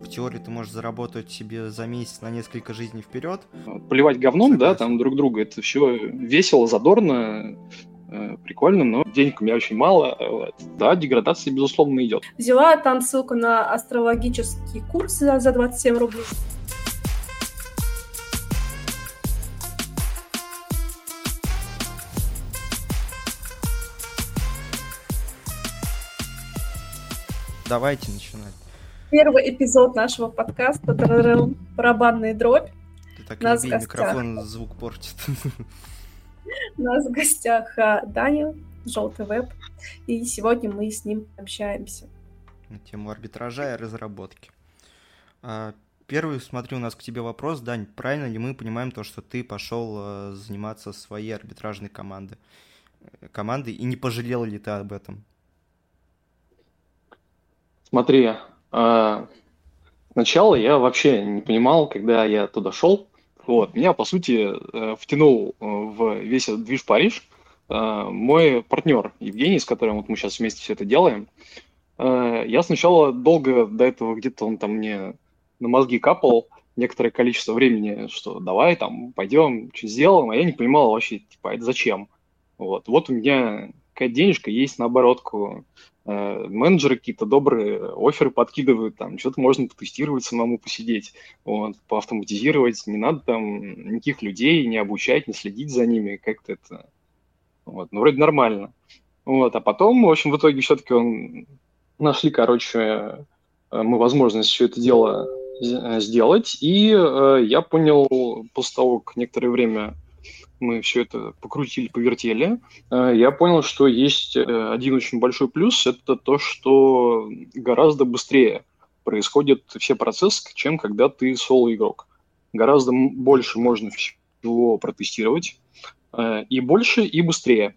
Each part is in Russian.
в теории ты можешь заработать себе за месяц на несколько жизней вперед. Поливать говном, Согласен. да, там друг друга, это все весело, задорно, э, прикольно, но денег у меня очень мало. Вот. Да, деградация, безусловно, идет. Взяла там ссылку на астрологический курс за, за 27 рублей. Давайте начинать. Первый эпизод нашего подкаста «Барабанная дробь». Ты так Нас люби, микрофон звук портит. У нас в гостях Даня, Желтый веб, и сегодня мы с ним общаемся. На тему арбитража и разработки. Первый, смотрю, у нас к тебе вопрос. Дань, правильно ли мы понимаем то, что ты пошел заниматься своей арбитражной командой, командой, и не пожалел ли ты об этом? Смотри, э, сначала я вообще не понимал, когда я туда шел. Вот, меня, по сути, э, втянул э, в весь этот движ Париж мой партнер Евгений, с которым вот мы сейчас вместе все это делаем. Я сначала долго до этого где-то он там мне на мозги капал некоторое количество времени, что давай там пойдем, что сделаем, а я не понимал вообще, типа, это зачем. Вот, вот у меня какая денежка есть на оборотку, Э, менеджеры какие-то добрые оферы подкидывают, там что-то можно потестировать самому, посидеть, вот, поавтоматизировать, не надо там никаких людей не обучать, не следить за ними, как-то это, вот, ну, вроде нормально. Вот, а потом, в общем, в итоге все-таки он нашли, короче, э, мы возможность все это дело сделать, и э, я понял после того, как некоторое время мы все это покрутили, повертели, э, я понял, что есть э, один очень большой плюс, это то, что гораздо быстрее происходят все процессы, чем когда ты соло-игрок. Гораздо больше можно всего протестировать, э, и больше, и быстрее.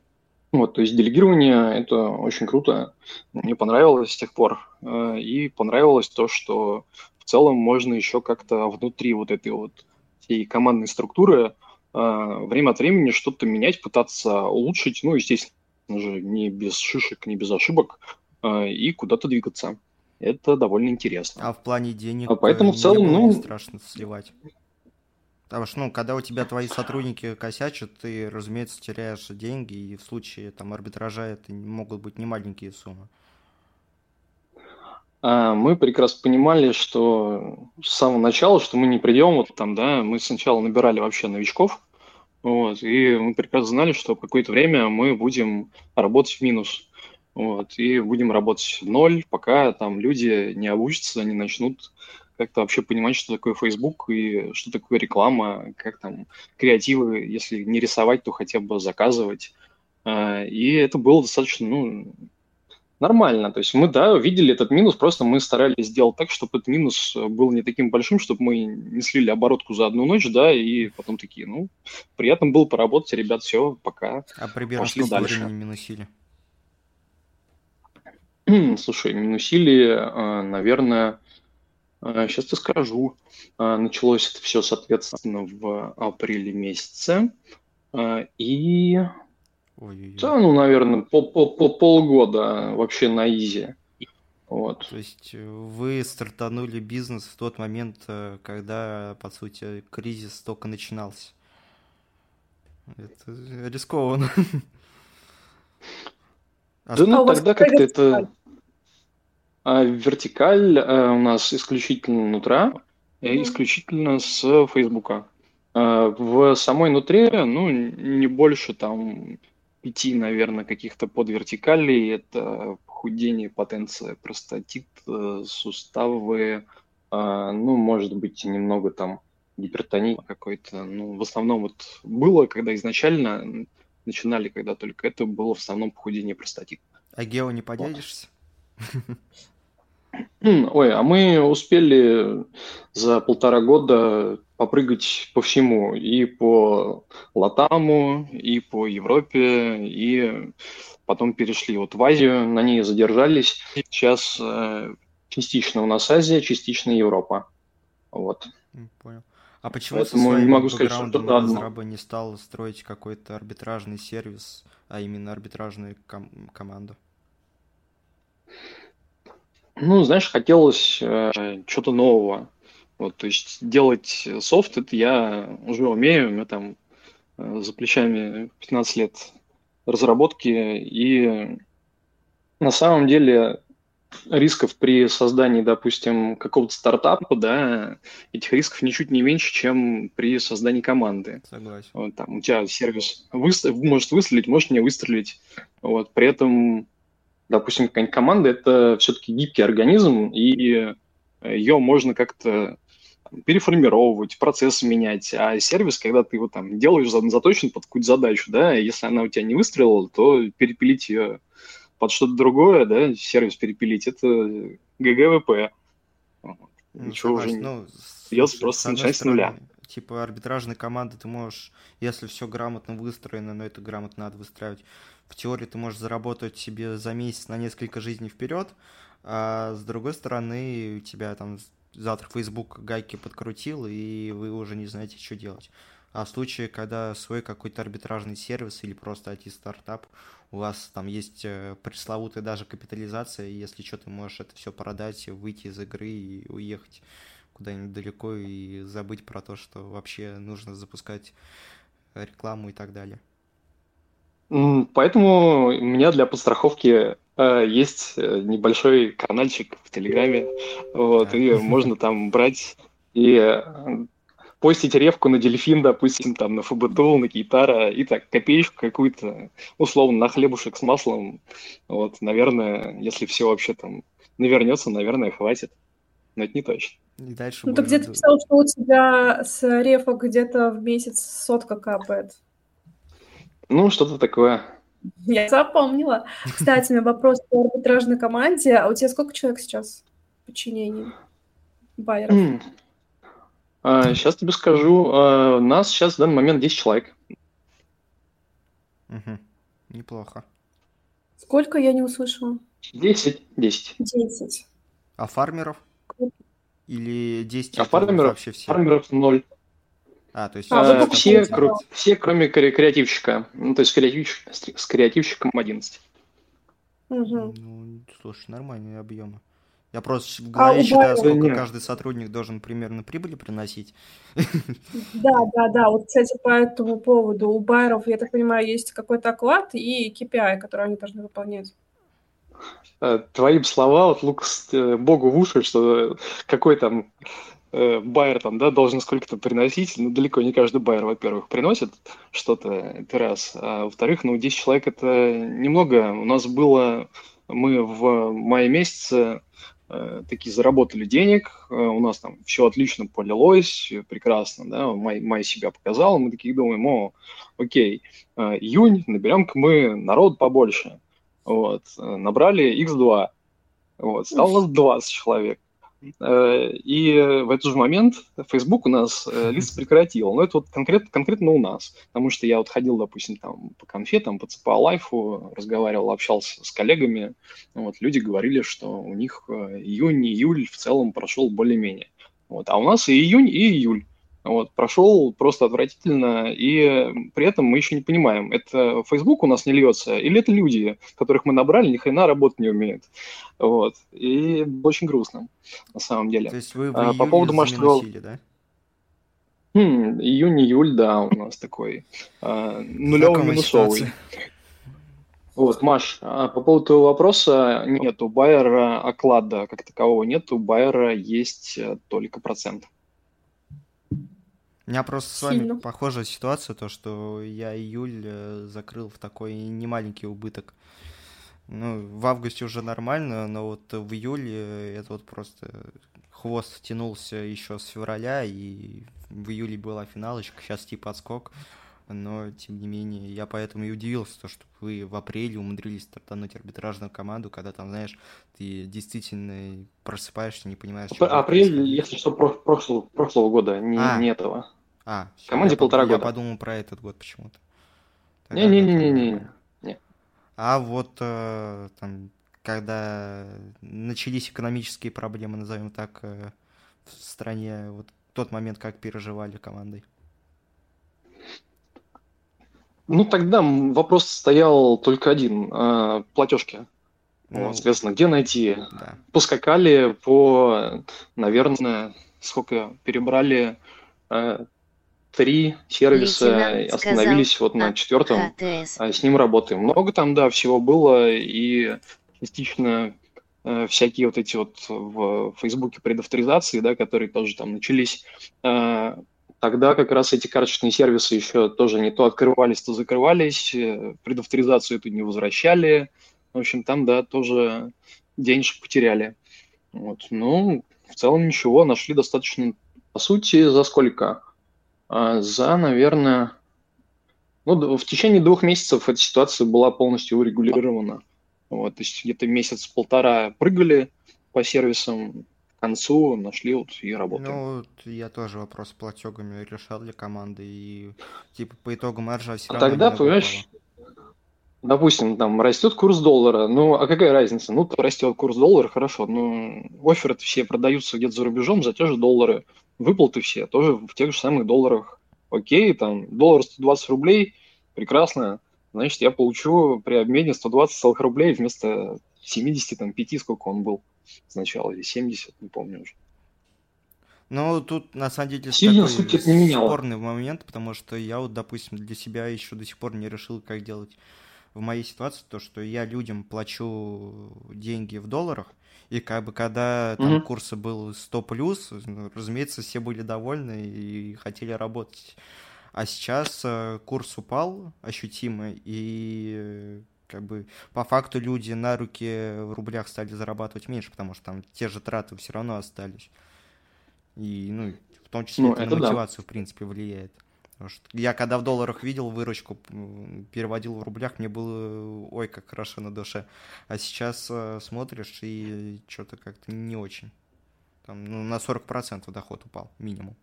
Вот, то есть делегирование – это очень круто. Мне понравилось с тех пор. И понравилось то, что в целом можно еще как-то внутри вот этой вот всей командной структуры время от времени что-то менять, пытаться улучшить, ну, естественно же, не без шишек, не без ошибок, а, и куда-то двигаться. Это довольно интересно. А в плане денег а поэтому в целом, ну... не страшно сливать? Потому что, ну, когда у тебя твои сотрудники косячат, ты, разумеется, теряешь деньги, и в случае там арбитража это могут быть не маленькие суммы. А, мы прекрасно понимали, что с самого начала, что мы не придем, вот там, да, мы сначала набирали вообще новичков, вот, и мы прекрасно знали, что какое-то время мы будем работать в минус, вот, и будем работать в ноль, пока там люди не обучатся, не начнут как-то вообще понимать, что такое Facebook и что такое реклама, как там креативы, если не рисовать, то хотя бы заказывать. А, и это было достаточно, ну, нормально. То есть мы, да, видели этот минус, просто мы старались сделать так, чтобы этот минус был не таким большим, чтобы мы не слили оборотку за одну ночь, да, и потом такие, ну, приятно было поработать, ребят, все, пока. А примерно пошли дальше. времени минусили? Слушай, минусили, э, наверное, сейчас э, ты скажу. Э, началось это все, соответственно, в апреле месяце. И Ой-ой-ой. Да, ну, наверное, по, по, по полгода вообще на изи. Вот. То есть э, вы стартанули бизнес в тот момент, э, когда, по сути, кризис только начинался. Это рискованно. А да, ну тогда как-то это... А, вертикаль а, у нас исключительно нутра, mm-hmm. исключительно с Фейсбука. А, в самой нутре, ну, не больше там пяти, наверное, каких-то подвертикалей. Это похудение, потенция, простатит, э, суставы, а, ну, может быть, немного там гипертония какой-то. Ну, в основном вот было, когда изначально начинали, когда только это было в основном похудение простатит. А гео не поделишься? Ой, а мы успели за полтора года попрыгать по всему, и по Латаму, и по Европе, и потом перешли вот в Азию, на ней задержались. Сейчас э, частично у нас Азия, частично Европа. Вот. Понял. А почему Поэтому не могу сказать, что это одно. не стал строить какой-то арбитражный сервис, а именно арбитражную ком- команду? Ну, знаешь, хотелось э, что-то нового. Вот, то есть делать софт, это я уже умею, у меня там э, за плечами 15 лет разработки, и на самом деле рисков при создании, допустим, какого-то стартапа, да, этих рисков ничуть не меньше, чем при создании команды. Согласен. Вот, там, у тебя сервис выстав, может выстрелить, может не выстрелить. Вот, при этом, допустим, какая-нибудь команда – это все-таки гибкий организм, и ее можно как-то переформировать, процесс менять. А сервис, когда ты его там делаешь заточен под какую-то задачу, да, если она у тебя не выстрелила, то перепилить ее под что-то другое, да, сервис перепилить, это GGWP. Ну, Ничего уже ну, придется просто начать с нуля. Типа арбитражной команды ты можешь, если все грамотно выстроено, но это грамотно надо выстраивать, в теории ты можешь заработать себе за месяц на несколько жизней вперед, а с другой стороны у тебя там завтра Facebook гайки подкрутил, и вы уже не знаете, что делать. А в случае, когда свой какой-то арбитражный сервис или просто IT-стартап, у вас там есть э, пресловутая даже капитализация, если что, ты можешь это все продать, выйти из игры и уехать куда-нибудь далеко и забыть про то, что вообще нужно запускать рекламу и так далее. Поэтому у меня для подстраховки э, есть э, небольшой каналчик в Телеграме, вот, и можно там брать и постить ревку на дельфин, допустим, там, на ФБТУ, на гитара, и так, копеечку какую-то, условно, на хлебушек с маслом. Вот, наверное, если все вообще там навернется, наверное, хватит. Но это не точно. И дальше ну, ты где-то писал, что у тебя с рефа где-то в месяц сотка капает. Ну, что-то такое. Я запомнила. Кстати, у меня вопрос по арбитражной команде. А у тебя сколько человек сейчас в подчинении байеров? сейчас а, тебе скажу. А, нас сейчас в данный момент 10 человек. Угу. Неплохо. Сколько я не услышала? 10. 10. 10. А фармеров? Или 10 а фармеров, вообще все? Фармеров 0. А, то есть... А, все, кро- все, кроме креативщика. Ну, то есть креативщик, с креативщиком 11. Угу. Ну, слушай, нормальные объемы. Я просто в а голове а считаю, сколько нет. каждый сотрудник должен примерно прибыли приносить. Да, да, да. Вот, кстати, по этому поводу у байеров, я так понимаю, есть какой-то оклад и KPI, который они должны выполнять. Э, твои слова, вот, Лукас, э, богу в уши, что какой там э, байер там, да, должен сколько-то приносить, но далеко не каждый байер, во-первых, приносит что-то, это раз, а во-вторых, ну, 10 человек это немного. У нас было, мы в мае месяце Э, такие заработали денег, э, у нас там все отлично полилось, прекрасно, да, май, май себя показал, мы такие думаем, о, окей, э, июнь, наберем-ка мы народ побольше, вот, набрали x2, вот, стало у нас 20 человек, Э, и в этот же момент Facebook у нас э, лист прекратил. Но это вот конкретно, конкретно у нас. Потому что я вот ходил, допустим, там по конфетам, по ЦПА Лайфу, разговаривал, общался с коллегами. Вот, люди говорили, что у них э, июнь, июль в целом прошел более-менее. Вот, а у нас и июнь, и июль. Вот, прошел просто отвратительно, и при этом мы еще не понимаем, это Facebook у нас не льется, или это люди, которых мы набрали, ни хрена работать не умеют. Вот. И очень грустно, на самом деле. То есть вы в а, по поводу масштаба... да? Хм, июнь-июль, да, у нас такой а, нулевый минусовый. Вот, Маш, а по поводу твоего вопроса, нет, у Байера оклада как такового нет, у Байера есть э, только процент. У меня просто с вами похожая ситуация, то, что я июль э, закрыл в такой немаленький убыток. Ну, в августе уже нормально, но вот в июле это вот просто хвост тянулся еще с февраля, и в июле была финалочка, сейчас типа отскок. Но, тем не менее, я поэтому и удивился, то, что вы в апреле умудрились стартануть арбитражную команду, когда там, знаешь, ты действительно просыпаешься, не понимаешь, что... Апрель, если что, прошлого, прошлого года, не, а. не этого. А, команде я, полтора я года. Я подумал про этот год почему-то. Не-не-не-не-не. Не. А вот э, там, когда начались экономические проблемы, назовем так, э, в стране, вот тот момент, как переживали командой? Ну, тогда вопрос стоял только один. Э, платежки. Ну, вот, соответственно, где найти? Да. Поскакали по, наверное, сколько перебрали э, три сервиса, Лейтенант остановились сказал, вот на четвертом, а с ним работаем. Много там, да, всего было, и частично э, всякие вот эти вот в Фейсбуке предавторизации, да, которые тоже там начались, э, тогда как раз эти карточные сервисы еще тоже не то открывались, то закрывались, э, предавторизацию эту не возвращали, в общем, там, да, тоже денежек потеряли. Вот. Ну, в целом ничего, нашли достаточно, по сути, за сколько? А, за, наверное, ну, в течение двух месяцев эта ситуация была полностью урегулирована. Вот, то есть где-то месяц-полтора прыгали по сервисам, концу нашли вот и работали. Ну, вот я тоже вопрос с платегами решал для команды, и типа по итогам маржа все а равно тогда, понимаешь, допустим, там растет курс доллара, ну, а какая разница? Ну, растет курс доллара, хорошо, ну, оферы все продаются где-то за рубежом за те же доллары, выплаты все тоже в тех же самых долларах. Окей, там, доллар 120 рублей, прекрасно, значит, я получу при обмене 120 целых рублей вместо 75, сколько он был сначала, или 70, не помню уже. Ну, тут на самом деле Сильно такой суть не спорный момент, потому что я вот, допустим, для себя еще до сих пор не решил, как делать в моей ситуации то, что я людям плачу деньги в долларах, и как бы когда там mm-hmm. курсы был 100 плюс, ну, разумеется, все были довольны и хотели работать. А сейчас э, курс упал ощутимо, и как бы по факту люди на руки в рублях стали зарабатывать меньше, потому что там те же траты все равно остались. И, ну, в том числе ну, это, это на мотивацию, да. в принципе, влияет. Потому что я когда в долларах видел выручку, переводил в рублях, мне было ой, как хорошо на душе. А сейчас э, смотришь и что-то как-то не очень. Там, ну, на 40% доход упал, минимум.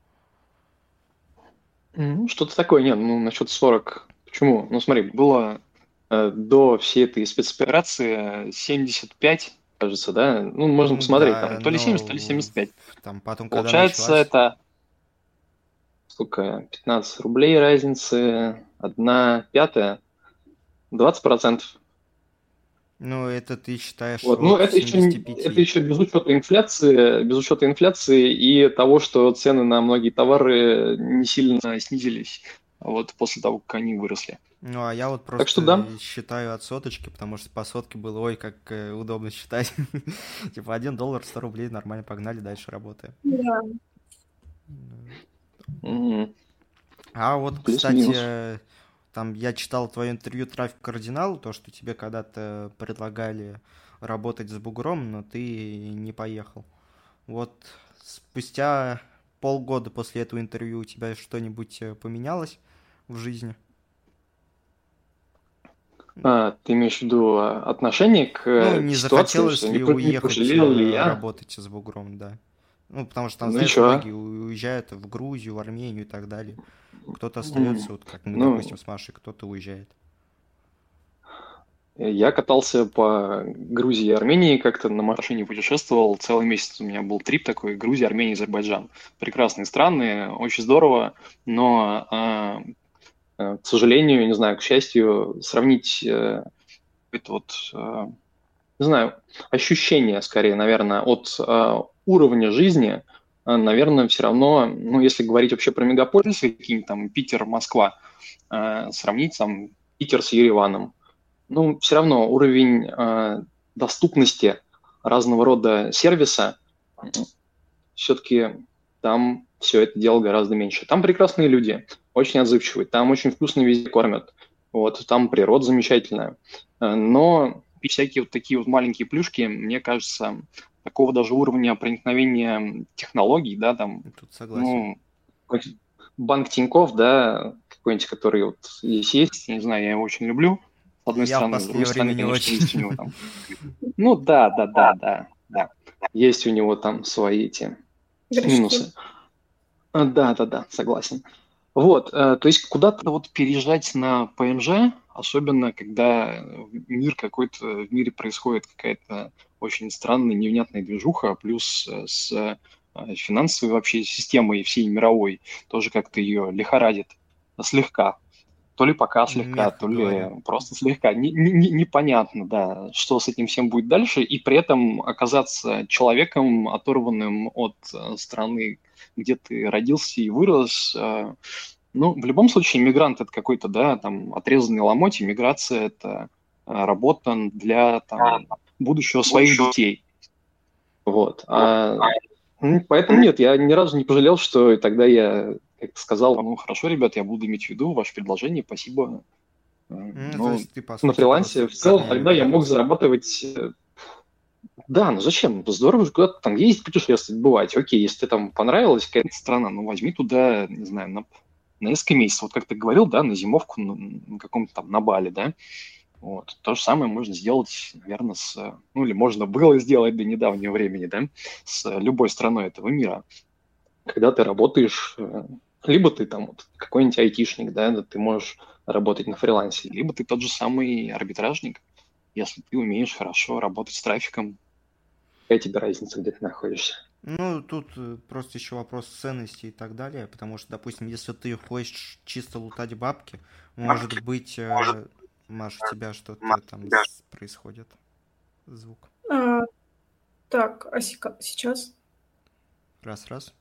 Ну, что-то такое, нет, ну, насчет 40. Почему? Ну, смотри, было до всей этой спецоперации 75, кажется, да? Ну, можно ну, посмотреть, да, там, то ли 70, то ли 75. Там потом, Получается, началась... это сколько, 15 рублей разницы, одна пятая, 20 процентов. Ну, это ты считаешь, вот. Ну, это еще, это еще без учета инфляции, без учета инфляции и того, что цены на многие товары не сильно снизились вот после того, как они выросли. Ну, а я вот просто так что, да. считаю от соточки, потому что по сотке было, ой, как э, удобно считать. типа, один доллар, 100 рублей, нормально, погнали, дальше работаем. Да. А вот, кстати, там я читал твое интервью «Трафик кардинал», то, что тебе когда-то предлагали работать с бугром, но ты не поехал. Вот спустя полгода после этого интервью у тебя что-нибудь э, поменялось в жизни? А, ты имеешь в виду а, отношение к ну, не ситуации, захотелось ли не, уехать не ли я? работать с бугром, да. Ну, потому что там, ну, знаешь, многие уезжают в Грузию, в Армению и так далее. Кто-то остается, вот как мы, ну, допустим, с Машей, кто-то уезжает. Я катался по Грузии и Армении, как-то на машине путешествовал. Целый месяц у меня был трип такой Грузия, Армения, Азербайджан. Прекрасные страны, очень здорово, но, а, к сожалению, не знаю, к счастью, сравнить э, это вот, э, не знаю, ощущение, скорее, наверное, от уровня жизни, э, наверное, все равно, ну, если говорить вообще про мегаполисы, какие-нибудь там Питер, Москва, э, сравнить там Питер с Ереваном, ну, все равно уровень э, доступности разного рода сервиса, все-таки там все это дело гораздо меньше. Там прекрасные люди, очень отзывчивые, там очень вкусно везде кормят, вот, там природа замечательная. Но всякие вот такие вот маленькие плюшки, мне кажется, такого даже уровня проникновения технологий, да, там, Тут согласен. ну, банк Тиньков, да, какой-нибудь, который вот здесь есть, не знаю, я его очень люблю, с одной я стороны, с другой стороны, конечно, очень. есть у него там. Ну да, да, да, да, да. Есть у него там свои эти минусы. А, да, да, да, согласен. Вот, э, то есть куда-то вот переезжать на ПМЖ, особенно когда мир какой-то, в мире происходит какая-то очень странная, невнятная движуха, плюс э, с э, финансовой вообще системой всей мировой тоже как-то ее лихорадит слегка, то ли пока слегка, Мягко то ли говоря. просто слегка. Не, не, непонятно, да, что с этим всем будет дальше, и при этом оказаться человеком, оторванным от э, страны, где ты родился и вырос. Э, ну, в любом случае, мигрант это какой-то, да, там, отрезанный ломоть, миграция это э, работа для там, будущего своих детей. Вот. А, поэтому нет, я ни разу не пожалел, что тогда я сказал, ну хорошо, ребят, я буду иметь в виду ваше предложение, спасибо. Mm, ну, ты, сути, на фрилансе в целом тогда я мог зарабатывать э, да, ну зачем? Здорово же куда-то там ездить, путешествовать, бывать. Окей, если там понравилась какая-то страна, ну возьми туда, не знаю, на, на несколько месяцев. Вот как ты говорил, да, на зимовку на, на каком-то там, на Бали, да. Вот. То же самое можно сделать, наверное, с... Ну, или можно было сделать до недавнего времени, да, с любой страной этого мира. Когда ты работаешь э, либо ты там вот, какой-нибудь айтишник, да, ты можешь работать на фрилансе, либо ты тот же самый арбитражник, если ты умеешь хорошо работать с трафиком. Какая тебе разница, где ты находишься? Ну, тут э, просто еще вопрос ценности и так далее, потому что, допустим, если ты хочешь чисто лутать бабки, может быть, э, Маш, у тебя что-то там происходит? Звук. А, так, а сейчас? Раз-раз.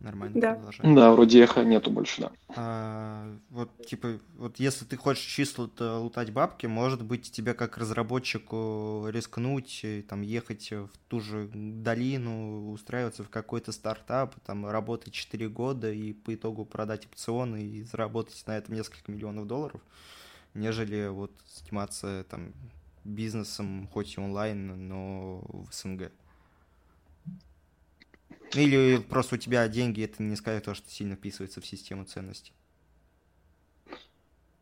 Нормально да. продолжаем. Да, вроде эхо нету больше, да. А, вот, типа, вот если ты хочешь чисто лутать бабки, может быть, тебе как разработчику рискнуть, и, там, ехать в ту же долину, устраиваться в какой-то стартап, там, работать 4 года и по итогу продать опционы и заработать на этом несколько миллионов долларов, нежели вот заниматься, там, бизнесом, хоть и онлайн, но в СНГ. Или просто у тебя деньги, это не сказать то, что сильно вписывается в систему ценностей?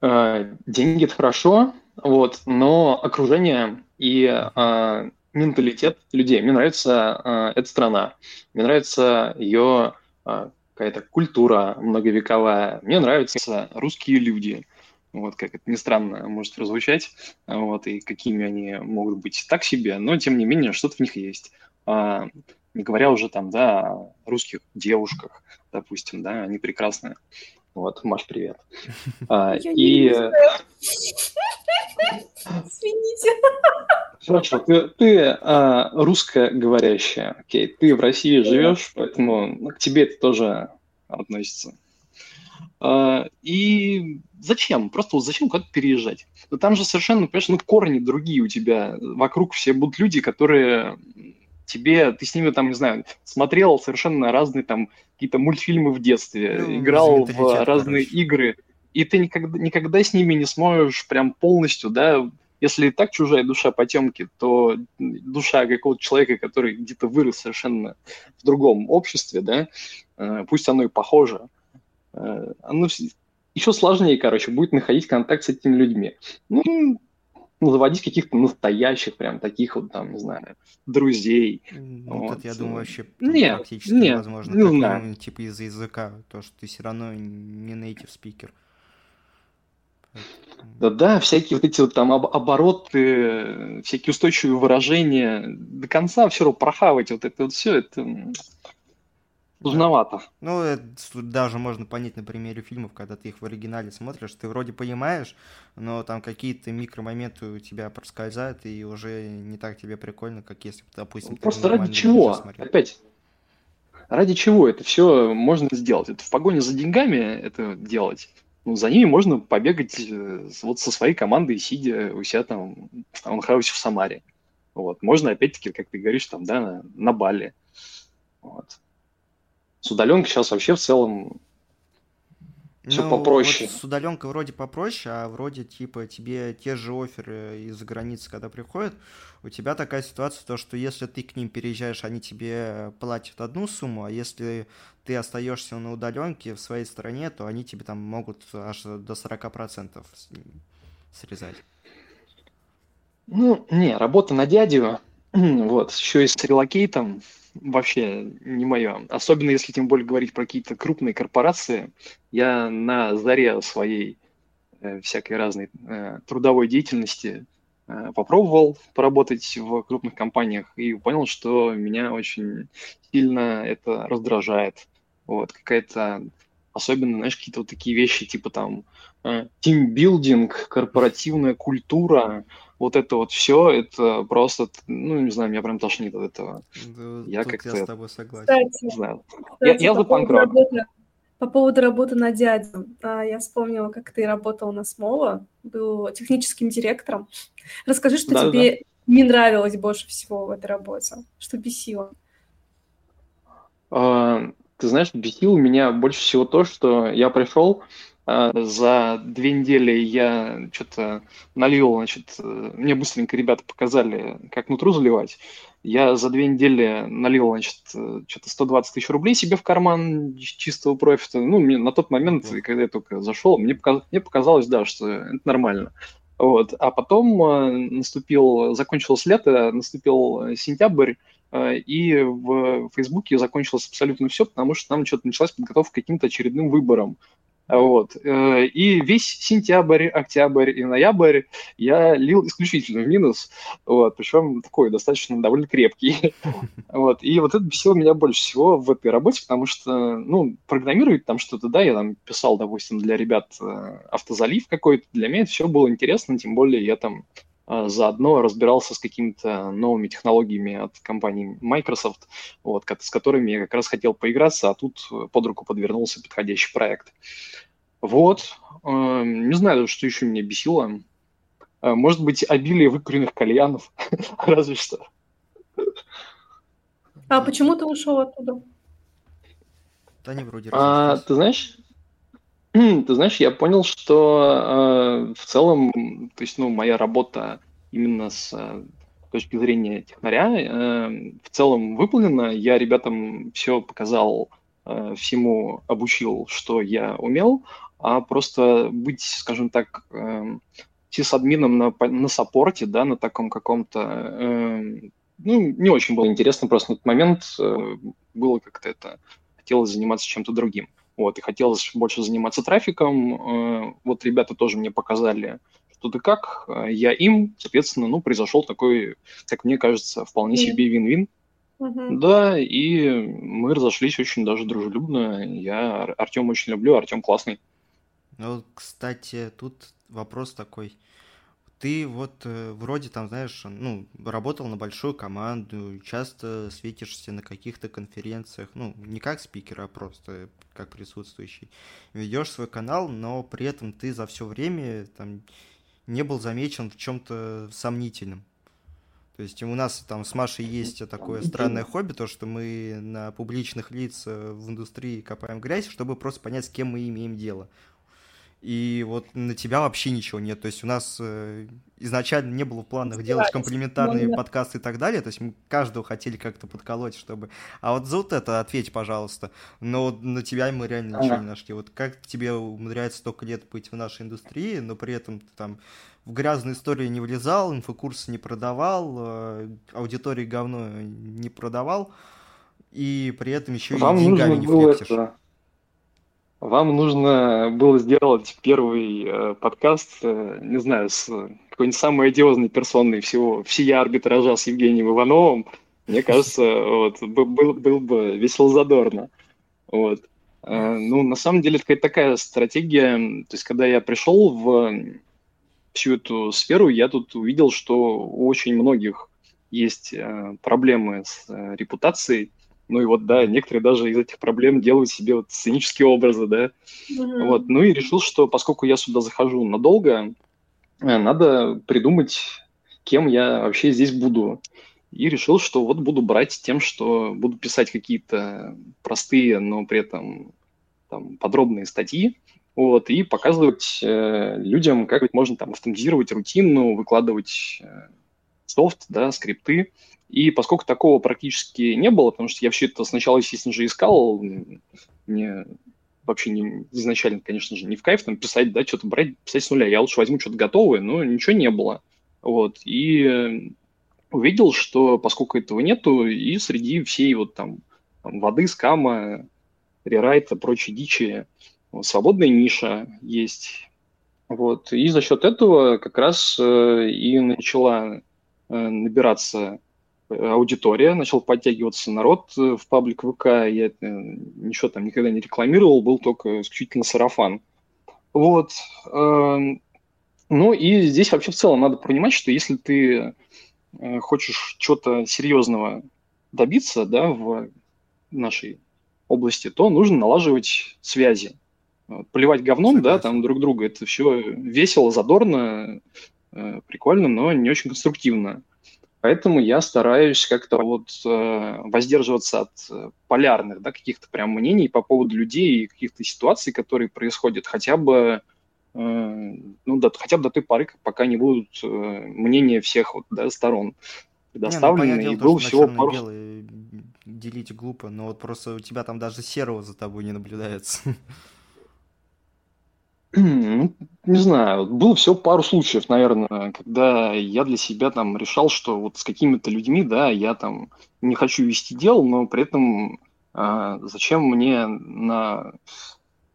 А, деньги это хорошо, вот, но окружение и а, менталитет людей. Мне нравится а, эта страна, мне нравится ее а, какая-то культура многовековая, мне нравятся русские люди. Вот, как это ни странно может прозвучать, вот, и какими они могут быть так себе, но тем не менее что-то в них есть. А, не говоря уже там, да, о русских девушках, допустим, да, они прекрасные. Вот, Маш, привет. А, и... Извините. Хорошо, ты, ты а, русскоговорящая, окей, ты в России живешь, поэтому ну, к тебе это тоже относится. А, и зачем? Просто вот зачем куда-то переезжать? Ну, там же совершенно, понимаешь, ну, корни другие у тебя. Вокруг все будут люди, которые тебе, ты с ними там, не знаю, смотрел совершенно разные там какие-то мультфильмы в детстве, ну, играл в разные короче. игры, и ты никогда, никогда с ними не сможешь прям полностью, да, если и так чужая душа потемки, то душа какого-то человека, который где-то вырос совершенно в другом обществе, да, э, пусть оно и похоже, э, оно еще сложнее, короче, будет находить контакт с этими людьми. Ну, ну, заводить каких-то настоящих, прям таких вот там, не знаю, друзей. Ну, вот. это, я думаю, вообще нет, практически нет, невозможно. Не как, знаю. типа из-за языка, то, что ты все равно не native speaker. Да-да, всякие вот эти вот там об- обороты, всякие устойчивые выражения, до конца все равно прохавать вот это вот все, это Сложновато. Ну, это даже можно понять на примере фильмов, когда ты их в оригинале смотришь, ты вроде понимаешь, но там какие-то микромоменты у тебя проскользают, и уже не так тебе прикольно, как если, допустим, Просто ради чего? Опять, ради чего это все можно сделать? Это в погоне за деньгами это делать. Ну, за ними можно побегать э, вот со своей командой, сидя у себя там в таунхаусе в Самаре. Вот. Можно, опять-таки, как ты говоришь, там, да, на, на Бали. Вот. С удаленкой сейчас вообще в целом все ну, попроще. Вот с удаленкой вроде попроще, а вроде типа тебе те же оферы из-за границы, когда приходят, у тебя такая ситуация, то, что если ты к ним переезжаешь, они тебе платят одну сумму, а если ты остаешься на удаленке в своей стране, то они тебе там могут аж до 40% срезать. Ну, не, работа на дядю, вот, еще и с релокейтом, вообще не мое. Особенно если тем более говорить про какие-то крупные корпорации. Я на заре своей э, всякой разной э, трудовой деятельности э, попробовал поработать в крупных компаниях и понял, что меня очень сильно это раздражает. Вот, какая-то особенно, знаешь, какие-то вот такие вещи, типа там тимбилдинг, корпоративная культура, вот это вот все, это просто, ну, не знаю, меня прям тошнит от этого. Да, я как-то... Я с тобой согласен. Кстати, не знаю. кстати, я я по за поводу работы- По поводу работы на дядю. А, Я вспомнила, как ты работал на СМОВа, был техническим директором. Расскажи, что Да-да-да. тебе не нравилось больше всего в этой работе, что бесило. А, Ты знаешь, бесило меня больше всего то, что я пришел, а, за две недели я что-то налил, значит, э, мне быстренько ребята показали, как нутру заливать. Я за две недели налил, значит, что-то 120 тысяч рублей себе в карман чистого профита. Ну, мне на тот момент, когда я только зашел, мне, пока- мне показалось, да, что это нормально. Вот. А потом э, наступил, закончилось лето, наступил э, сентябрь, э, и в Фейсбуке закончилось абсолютно все, потому что там что-то началась подготовка к каким-то очередным выборам. А Вот. Э, И весь сентябрь, октябрь и ноябрь я лил исключительно в минус, вот, причем такой достаточно довольно крепкий. Вот. И вот это бесило меня больше всего в этой работе, потому что, ну, программировать там что-то, да, я там писал, допустим, для ребят э, автозалив какой-то, для меня это все было интересно, тем более я там э, заодно разбирался с какими-то новыми технологиями от компании Microsoft, вот, с которыми я как раз хотел поиграться, а тут э, под руку подвернулся подходящий проект. Вот. Э, Не знаю, что еще меня бесило. Э, Может быть, обилие выкуренных кальянов, разве что. А почему ты ушел оттуда? Да не вроде А, ты знаешь, ты знаешь, я понял, что э, в целом, то есть, ну, моя работа именно с э, точки зрения технаря э, в целом выполнена. Я ребятам все показал, э, всему обучил, что я умел, а просто быть, скажем так, э, сисадмином на, по- на саппорте, да, на таком каком-то, э, ну, не очень было интересно, просто на тот момент э, было как-то это, хотелось заниматься чем-то другим. Вот, и хотелось больше заниматься трафиком. Э, Вот ребята тоже мне показали, что да как, э, я им, соответственно, ну, произошел такой, как мне кажется, вполне себе вин-вин. Мгм. Да, и мы разошлись очень даже дружелюбно. Я Ар- Артем очень люблю, Артем классный. Ну, вот, кстати, тут вопрос такой. Ты вот э, вроде там, знаешь, ну, работал на большую команду, часто светишься на каких-то конференциях, ну, не как спикер, а просто как присутствующий. Ведешь свой канал, но при этом ты за все время там не был замечен в чем-то сомнительном. То есть у нас там с Машей есть такое странное хобби, то что мы на публичных лиц э, в индустрии копаем грязь, чтобы просто понять, с кем мы имеем дело. И вот на тебя вообще ничего нет. То есть у нас э, изначально не было в планах делать комплементарные не- подкасты и так далее. То есть мы каждого хотели как-то подколоть, чтобы... А вот за вот это ответь, пожалуйста. Но на тебя мы реально ничего Ага. не нашли. Вот как тебе умудряется столько лет быть в нашей индустрии, но при этом ты там в грязные истории не влезал, инфокурсы не продавал, э, аудитории говно не продавал, и при этом еще Вам и деньгами не было флексишь. это... Вам нужно было сделать первый э, подкаст, э, не знаю, с какой-нибудь самой одиозной персоной всего, всея арбитража с Евгением Ивановым. Мне кажется, вот, бы- был, был бы весело задорно. Вот. Э, Ну, на самом деле, это такая стратегия. То есть, когда я пришел в всю эту сферу, я тут увидел, что у очень многих есть э, проблемы с э, репутацией. Ну и вот, да, некоторые даже из этих проблем делают себе вот сценические образы, да. Мгм. Вот, ну и решил, что поскольку я сюда захожу надолго, э, надо придумать, кем я вообще здесь буду. И решил, что вот буду брать тем, что буду писать какие-то простые, но при этом там, подробные статьи, вот, и показывать э, людям, как ведь можно там автоматизировать рутину, выкладывать э, софт, да, скрипты. И поскольку такого практически не было, потому что я все это сначала, естественно же, искал, мне вообще не, изначально, конечно же, не в кайф там писать, да, что-то брать, писать с нуля. Я лучше возьму что-то готовое, но ничего не было. Вот. И э, увидел, что поскольку этого нету, и среди всей вот там там воды, скама, рерайта, прочей дичи, вот, свободная ниша есть. Вот. И за счет этого как раз э, и начала э, набираться аудитория, начал подтягиваться народ в паблик ВК, я ничего там никогда не рекламировал, был только исключительно сарафан. Вот. Эм, ну и здесь вообще в целом надо понимать, что если ты хочешь чего-то серьезного добиться да, в нашей области, то нужно налаживать связи. Поливать говном, Согласен. да, там друг друга, это все весело, задорно, э, прикольно, но не очень конструктивно. Поэтому я стараюсь как-то вот э, воздерживаться от э, полярных, да, каких-то прям мнений по поводу людей и каких-то ситуаций, которые происходят, хотя бы ну, да, хотя бы до той поры, пока не будут мнения всех вот, да, сторон предоставлены. Не, ну, и был всего пару... Белое делить глупо, но вот просто у тебя там даже серого за тобой не наблюдается. Ну, не знаю, было всего пару случаев, наверное, когда я для себя там решал, что вот с какими-то людьми, да, я там не хочу вести дело, но при этом а, зачем мне на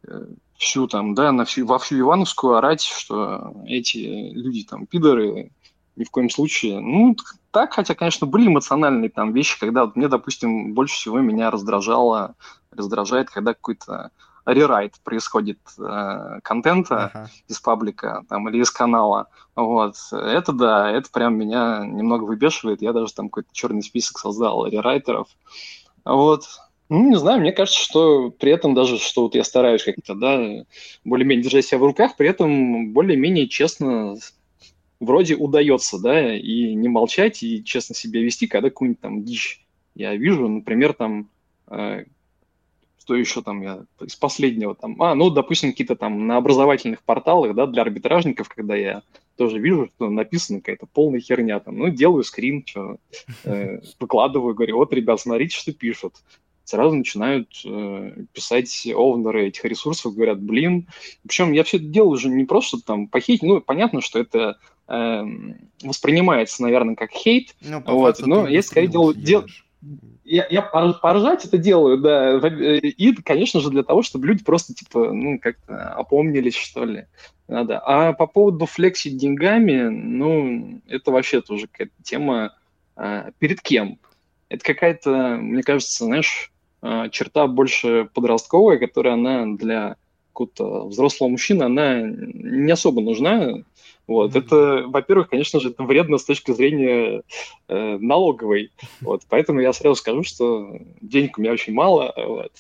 э, всю там, да, на всю, во всю Ивановскую орать, что эти люди там пидоры, ни в коем случае. Ну, так, хотя, конечно, были эмоциональные там вещи, когда вот мне, допустим, больше всего меня раздражало, раздражает, когда какой-то рерайт происходит э, контента uh-huh. из паблика там, или из канала. Вот. Это да, это прям меня немного выбешивает. Я даже там какой-то черный список создал рерайтеров. Вот. Ну, не знаю, мне кажется, что при этом даже, что вот я стараюсь как-то, да, более-менее держать себя в руках, при этом более-менее честно вроде удается, да, и не молчать, и честно себя вести, когда какую-нибудь там дичь я вижу, например, там, э, что еще там я из последнего там, а, ну, допустим, какие-то там на образовательных порталах, да, для арбитражников, когда я тоже вижу, что написано какая-то полная херня там, ну, делаю скрин, что, э, выкладываю, говорю, вот, ребят, смотрите, что пишут. Сразу начинают э, писать овнеры этих ресурсов, говорят, блин. Причем я все это делаю уже не просто там похитить, ну, понятно, что это э, воспринимается, наверное, как хейт, ну, вот, но я скорее делаю, дел, я, я поржать это делаю, да, и, конечно же, для того, чтобы люди просто, типа, ну, как-то опомнились, что ли, надо. А по поводу флексить деньгами, ну, это вообще тоже какая-то тема а, перед кем. Это какая-то, мне кажется, знаешь, а, черта больше подростковая, которая она для какого-то взрослого мужчины, она не особо нужна, вот. Это, во-первых, конечно же, это вредно с точки зрения э, налоговой. Вот. Поэтому я сразу скажу, что денег у меня очень мало. Вот.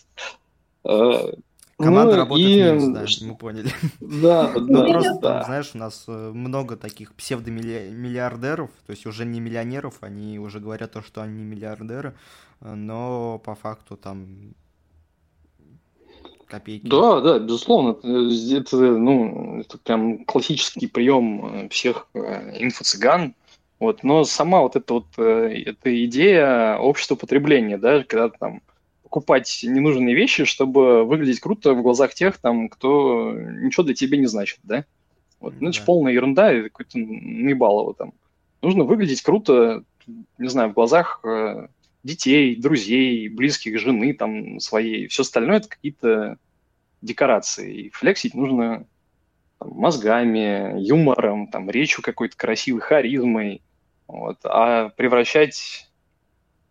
Э, Команда ну, работает и... минус, да, мы поняли. Да, ну, да. просто, да. знаешь, у нас э, много таких псевдомиллиардеров, то есть уже не миллионеров, они уже говорят то, что они миллиардеры, э, но по факту там копейки. Да, да, безусловно. Это, ну, это прям классический прием э, всех э, инфо-цыган. Вот. Но сама вот эта вот э, эта идея общества потребления, да, когда там покупать ненужные вещи, чтобы выглядеть круто в глазах тех, там, кто ничего для тебя не значит, да? Вот, ну, это полная ерунда, и какой-то наебалово там. Нужно выглядеть круто, не знаю, в глазах детей, друзей, близких, жены там своей. Все остальное это какие-то декорации. И флексить нужно там, мозгами, юмором, там, речью какой-то красивой, харизмой. Вот. А превращать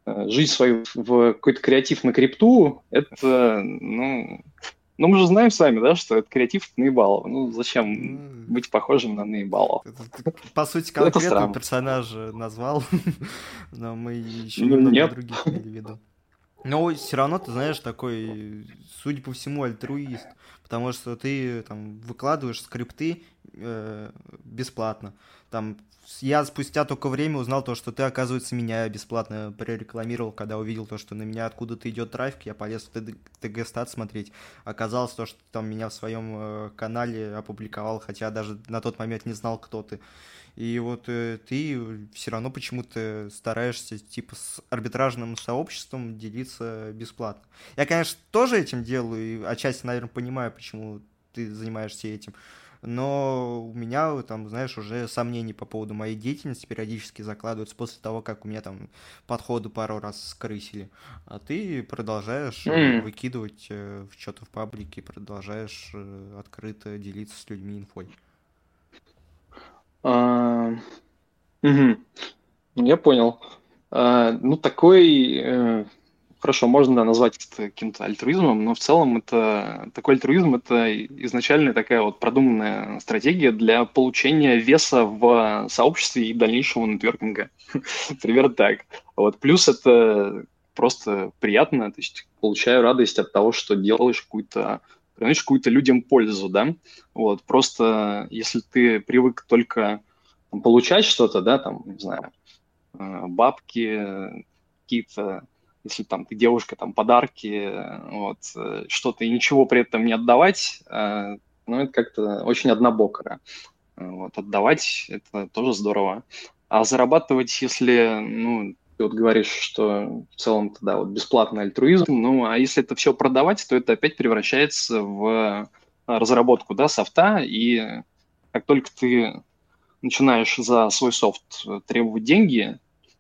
э, жизнь свою в какой-то креатив на крипту, это, ну, ну, мы же знаем с вами, да, что это креатив от наебалова. Ну, зачем быть похожим на наебалова? По сути, конкретного персонажа назвал, но мы еще ну, немного других имели в виду. Но все равно, ты знаешь, такой, судя по всему, альтруист. Потому что ты там выкладываешь скрипты э, бесплатно. Там я спустя только время узнал то, что ты, оказывается, меня бесплатно прорекламировал, когда увидел то, что на меня откуда-то идет трафик, я полез в ТГ-стат смотреть. Оказалось то, что там меня в своем э, канале опубликовал, хотя даже на тот момент не знал, кто ты. И вот э, ты все равно почему-то стараешься, типа, с арбитражным сообществом делиться бесплатно. Я, конечно, тоже этим делаю, и отчасти, наверное, понимаю, почему ты занимаешься этим но у меня там, знаешь, уже сомнений по поводу моей деятельности периодически закладываются после того, как у меня там подходы пару раз скрысили. А ты продолжаешь mm. выкидывать э, что-то в паблике, продолжаешь открыто делиться с людьми инфой. Угу. Я понял. А, ну, такой, э, хорошо, можно назвать это каким-то альтруизмом, но в целом это такой альтруизм это изначально такая вот продуманная стратегия для получения веса в сообществе и дальнейшего нетворкинга. Примерно так. Вот. Плюс это просто приятно, то есть получаю радость от того, что делаешь какую-то приносишь какую-то людям пользу, да, вот, просто если ты привык только получать что-то, да, там, не знаю, э, бабки, какие-то, если там ты девушка, там, подарки, вот, э, что-то и ничего при этом не отдавать, э, ну, это как-то очень однобоко, вот, отдавать это тоже здорово, а зарабатывать, если, ну, ты вот говоришь, что в целом да, вот бесплатный альтруизм, ну а если это все продавать, то это опять превращается в разработку да, софта, и как только ты начинаешь за свой софт требовать деньги,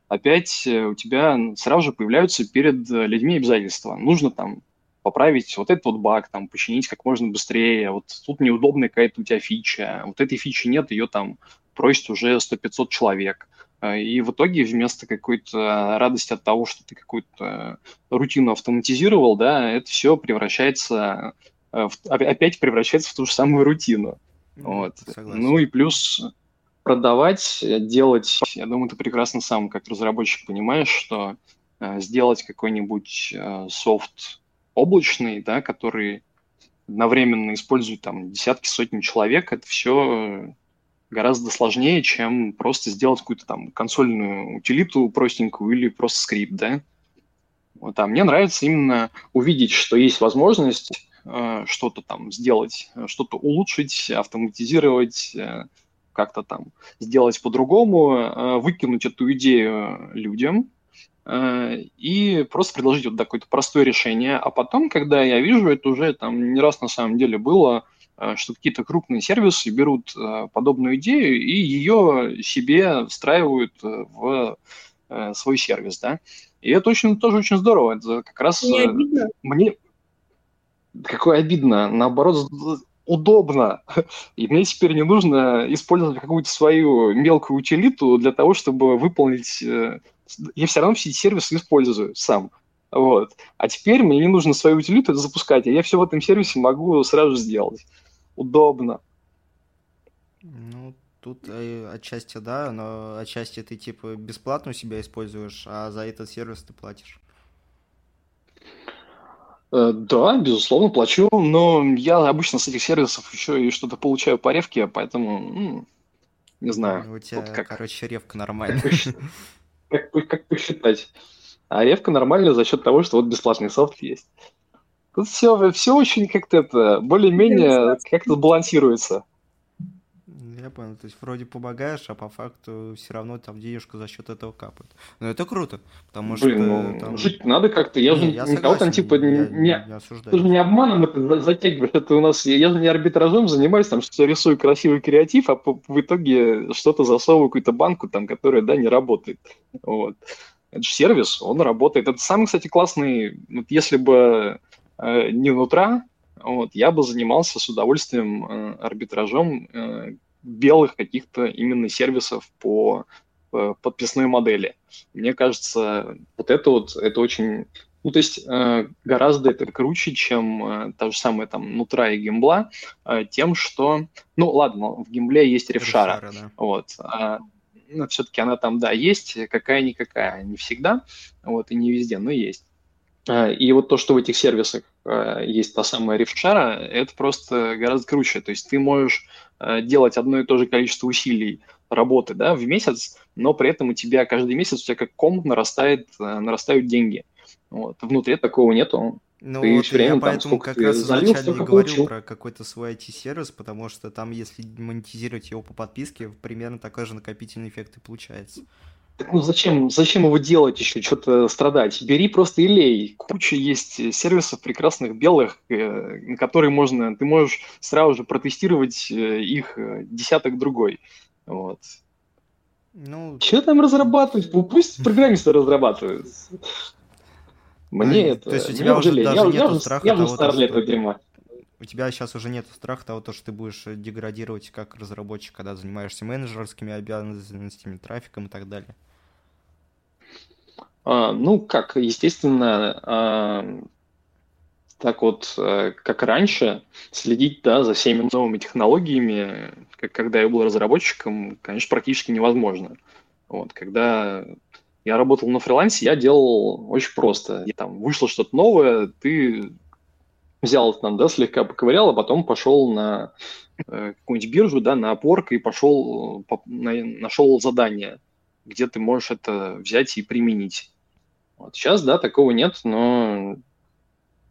опять у тебя сразу же появляются перед людьми обязательства. Нужно там поправить вот этот вот баг, там, починить как можно быстрее, вот тут неудобная какая-то у тебя фича, вот этой фичи нет, ее там просит уже 100-500 человек. А, и в итоге вместо какой-то радости от того, что ты какую-то рутину автоматизировал, да, это все превращается, э, в, опять превращается в ту же самую рутину. Вот. Согласен. Ну и плюс продавать, делать, я думаю, ты прекрасно сам как разработчик понимаешь, что э, сделать какой-нибудь э, софт облачный, да, который одновременно использует там десятки, сотни человек, это все гораздо сложнее, чем просто сделать какую-то там консольную утилиту простенькую или просто скрипт, да. Вот, а мне нравится именно увидеть, что есть возможность э, что-то там сделать, что-то улучшить, автоматизировать, э, как-то там сделать по-другому, э, выкинуть эту идею людям э, и просто предложить вот такое-то простое решение. А потом, когда я вижу, это уже там не раз на самом деле было, Э, что какие-то крупные сервисы берут э, подобную идею и ее себе встраивают э, в свой сервис, да. И это очень, тоже очень здорово. Это как раз не обидно? мне... Какое обидно. Наоборот, удобно. И мне теперь не нужно использовать какую-то свою мелкую утилиту для того, чтобы выполнить... Я все равно все эти сервисы использую сам. Вот. А теперь мне не нужно свою утилиту запускать, а я все в этом сервисе могу сразу сделать удобно. Ну, тут э, отчасти да, но отчасти ты типа бесплатно у себя используешь, а за этот сервис ты платишь. Э, да, безусловно, плачу, но я обычно с этих сервисов еще и что-то получаю по ревке, поэтому, ну, не знаю. У тебя, как, короче, ревка нормальная. Как, как, как посчитать? А ревка нормальная за счет того, что вот бесплатный софт есть. Тут все, все очень как-то это, более-менее как-то балансируется. Я понял, то есть вроде помогаешь, а по факту все равно там денежка за счет этого капает. Но это круто, потому Блин, что... Ну, там... Жить надо как-то, я же я никого там типа я, не, не, ты же не обманом это затягиваешь, это у нас, я же не арбитражом занимаюсь, там что рисую красивый креатив, а по, в итоге что-то засовываю какую-то банку там, которая, да, не работает. Вот. Это же сервис, он работает. Это самый, кстати, классный, вот если бы не внутра, вот, я бы занимался с удовольствием э, арбитражом э, белых каких-то именно сервисов по подписной модели. Мне кажется, вот это вот, это очень... Ну, то есть гораздо это круче, чем та же самая там нутра и гимбла, тем, что... Ну, ладно, в гимбле есть ревшара, ревшара да. вот. А, но все-таки она там, да, есть, какая-никакая, не всегда, вот, и не везде, но есть. И вот то, что в этих сервисах есть та самая рефшара, это просто гораздо круче. То есть ты можешь а, делать одно и то же количество усилий работы да, в месяц, но при этом у тебя каждый месяц у тебя как ком нарастает, нарастают деньги. Вот. Внутри такого нету. Ну ты вот время, я там, поэтому как раз изначально и говорю получил. про какой-то свой IT-сервис, потому что там, если монетизировать его по подписке, примерно такой же накопительный эффект и получается. Так ну зачем, зачем его делать еще, что-то страдать? Бери просто и лей. Куча есть сервисов прекрасных белых, э, на которые можно, ты можешь сразу же протестировать э, их э, десяток другой. Вот. Ну... Что там разрабатывать? Пусть программисты разрабатывают. Мне это... То есть у тебя уже даже нет страха я этого дерьма. У тебя сейчас уже нет страха того, что ты будешь деградировать как разработчик, когда занимаешься менеджерскими обязанностями, трафиком и так далее. А, ну, как, естественно, а, так вот, э, как раньше, следить да, за всеми новыми технологиями, как когда я был разработчиком, конечно, практически невозможно. Вот, когда я работал на фрилансе, я делал очень просто. И там вышло что-то новое, ты взял там, да, слегка поковырял, а потом пошел на э, какую-нибудь биржу, да, на опорк и пошел, по, на, нашел задание, где ты можешь это взять и применить. Вот сейчас, да, такого нет, но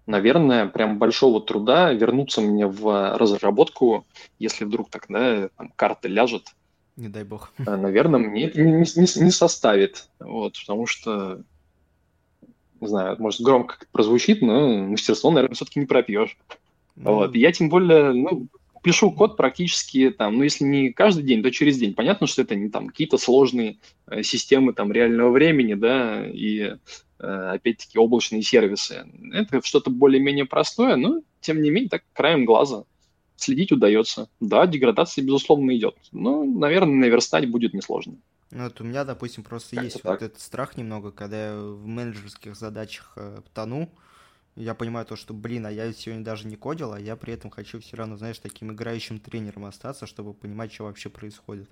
наверное, прям большого труда вернуться мне в разработку, если вдруг тогда там, карта ляжет. Не дай бог. Э, наверное, мне это не, не, не составит. Вот, потому что, не знаю, может, громко прозвучит, но мастерство, наверное, все-таки не пропьешь. Ну... Вот. Я тем более, ну, пишу код практически там, ну, если не каждый день, то через день. Понятно, что это не там какие-то сложные э, системы там реального времени, да, и Э, опять-таки, облачные сервисы. Это что-то более-менее простое, но, тем не менее, так краем глаза следить удается. Да, деградация, безусловно, идет. Но, наверное, наверстать будет несложно. Ну, вот у меня, допустим, просто как есть вот этот страх немного, когда я в менеджерских задачах э, тону, я понимаю то, что, блин, а я сегодня даже не кодил, а я при этом хочу все равно, знаешь, таким играющим тренером остаться, чтобы понимать, что вообще происходит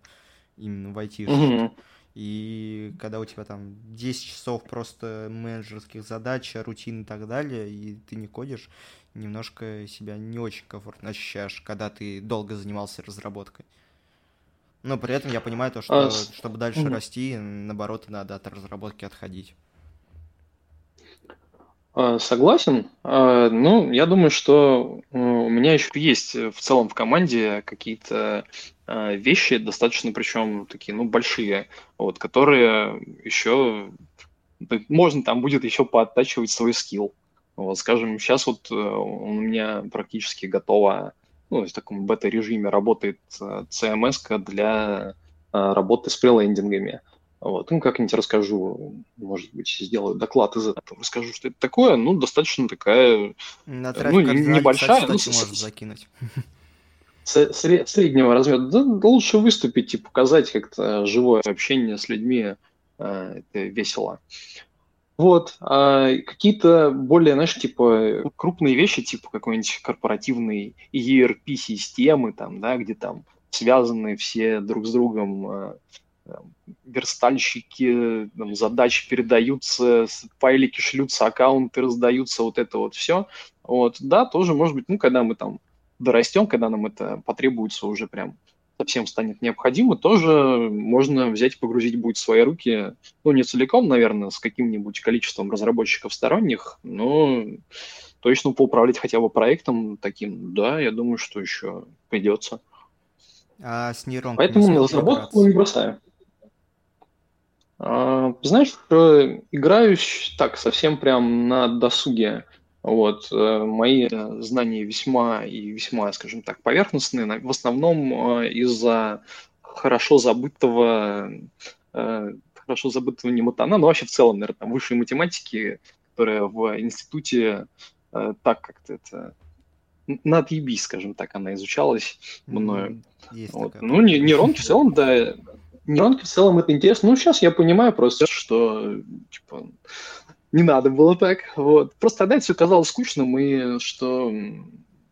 именно в IT. Mm-hmm. И когда у тебя там 10 часов просто менеджерских задач, рутин и так далее, и ты не кодишь, немножко себя не очень комфортно ощущаешь, когда ты долго занимался разработкой. Но при этом я понимаю то, что а, чтобы дальше угу. расти, наоборот, надо от разработки отходить. А, согласен. А, ну, я думаю, что э, у меня еще есть в целом в команде какие-то а, вещи, достаточно причем такие, ну, большие, вот, которые еще можно там будет еще пооттачивать свой скилл. Вот, скажем, сейчас вот э, у меня практически готова, ну, в таком бета-режиме работает э, CMS для работы с прелендингами. Вот. Ну, как-нибудь расскажу, может быть, сделаю доклад из этого, расскажу, что это такое. Ну, достаточно такая, На ну, небольшая. ну, можно закинуть. Среднего размера. Да, лучше выступить и показать как-то живое общение с людьми. А, это весело. Вот. А какие-то более, знаешь, типа крупные вещи, типа какой-нибудь корпоративной ERP-системы, там, да, где там связаны все друг с другом а, верстальщики, там, задачи передаются, файлики шлются, аккаунты раздаются, вот это вот все. Вот, да, тоже может быть, ну, когда мы там дорастем, когда нам это потребуется уже прям совсем станет необходимо, тоже можно взять и погрузить будет в свои руки, ну, не целиком, наверное, с каким-нибудь количеством разработчиков сторонних, но точно поуправлять хотя бы проектом таким, да, я думаю, что еще придется. А с нейронками Поэтому разработку не бросаю. А, знаешь, играю так совсем прям на досуге. Вот, э, мои знания весьма и весьма, скажем так, поверхностные, в основном э, из-за хорошо забытого, э, хорошо забытого немотана, но вообще в целом, наверное, там, высшей математики, которая в институте так как-то это на отъебись, скажем так, она изучалась мною. Есть вот. Ну, нейронки в целом, да, нейронки в целом это интересно. Ну, сейчас я понимаю просто, что типа, не надо было так. Вот. Просто тогда это все казалось скучным, и что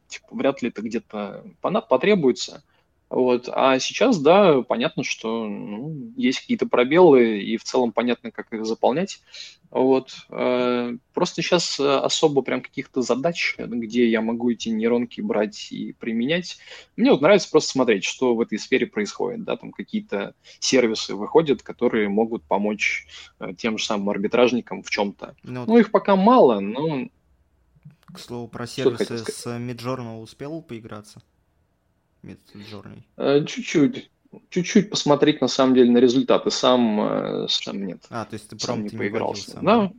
типа, вряд ли это где-то потребуется. Вот. А сейчас, да, понятно, что ну, есть какие-то пробелы, и в целом понятно, как их заполнять. Вот. Э, просто сейчас особо прям каких-то задач, где я могу эти нейронки брать и применять. Мне вот нравится просто смотреть, что в этой сфере происходит. Да? Там какие-то сервисы выходят, которые могут помочь э, тем же самым арбитражникам в чем-то. Ну, ну их пока мало, но... К слову, про сервисы с Midjourney успел поиграться? Midjourney? Э, чуть-чуть. Чуть-чуть посмотреть, на самом деле, на результаты. Сам, э, сам нет. А, то есть ты прям не поигрался? Сам, да.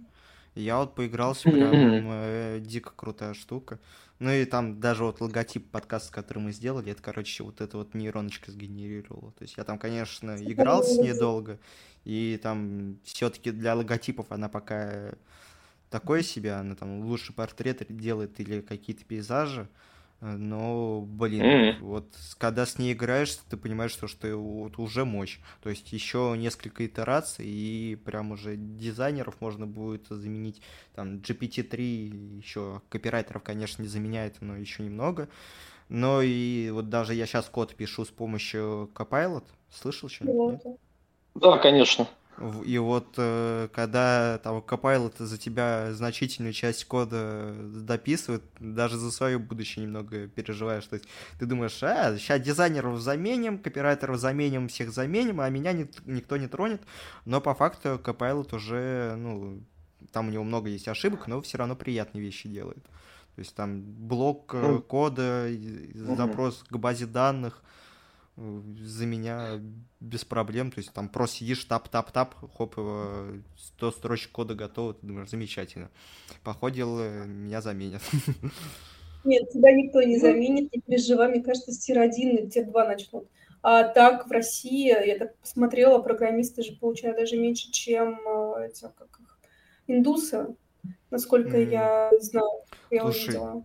Я вот поигрался, прям э, дико крутая штука. Ну и там даже вот логотип подкаста, который мы сделали, это, короче, вот эта вот нейроночка сгенерировала. То есть я там, конечно, играл с ней долго, и там все-таки для логотипов она пока такое себе, она там лучше портреты делает или какие-то пейзажи, Но, блин, mm-hmm. вот когда с ней играешь, ты понимаешь, что, что вот уже мощь. То есть еще несколько итераций, и прям уже дизайнеров можно будет заменить. Там GPT-3 еще копирайтеров, конечно, не заменяет, но еще немного. Но и вот даже я сейчас код пишу с помощью Copilot. Слышал что-нибудь? Да, конечно. И вот э, когда там Copilot за тебя значительную часть кода дописывает, даже за свое будущее немного переживаешь. То есть ты думаешь, а, сейчас дизайнеров заменим, копирайтеров заменим, всех заменим, а меня не, никто не тронет. Но по факту Copilot уже, ну, там у него много есть ошибок, но все равно приятные вещи делает. То есть там блок э, кода, запрос к базе данных – за меня без проблем. То есть там просто сидишь, тап-тап-тап, хоп, 100 строчек кода готово, ты думаешь, замечательно. Походу, э, меня заменят. Нет, тебя никто не заменит, не переживай, мне кажется, с tier 1 и tier 2 начнут. А так в России, я так посмотрела, программисты же получают даже меньше, чем э, эти, как их, индусы, насколько mm. я знаю, я Слушай, увидела.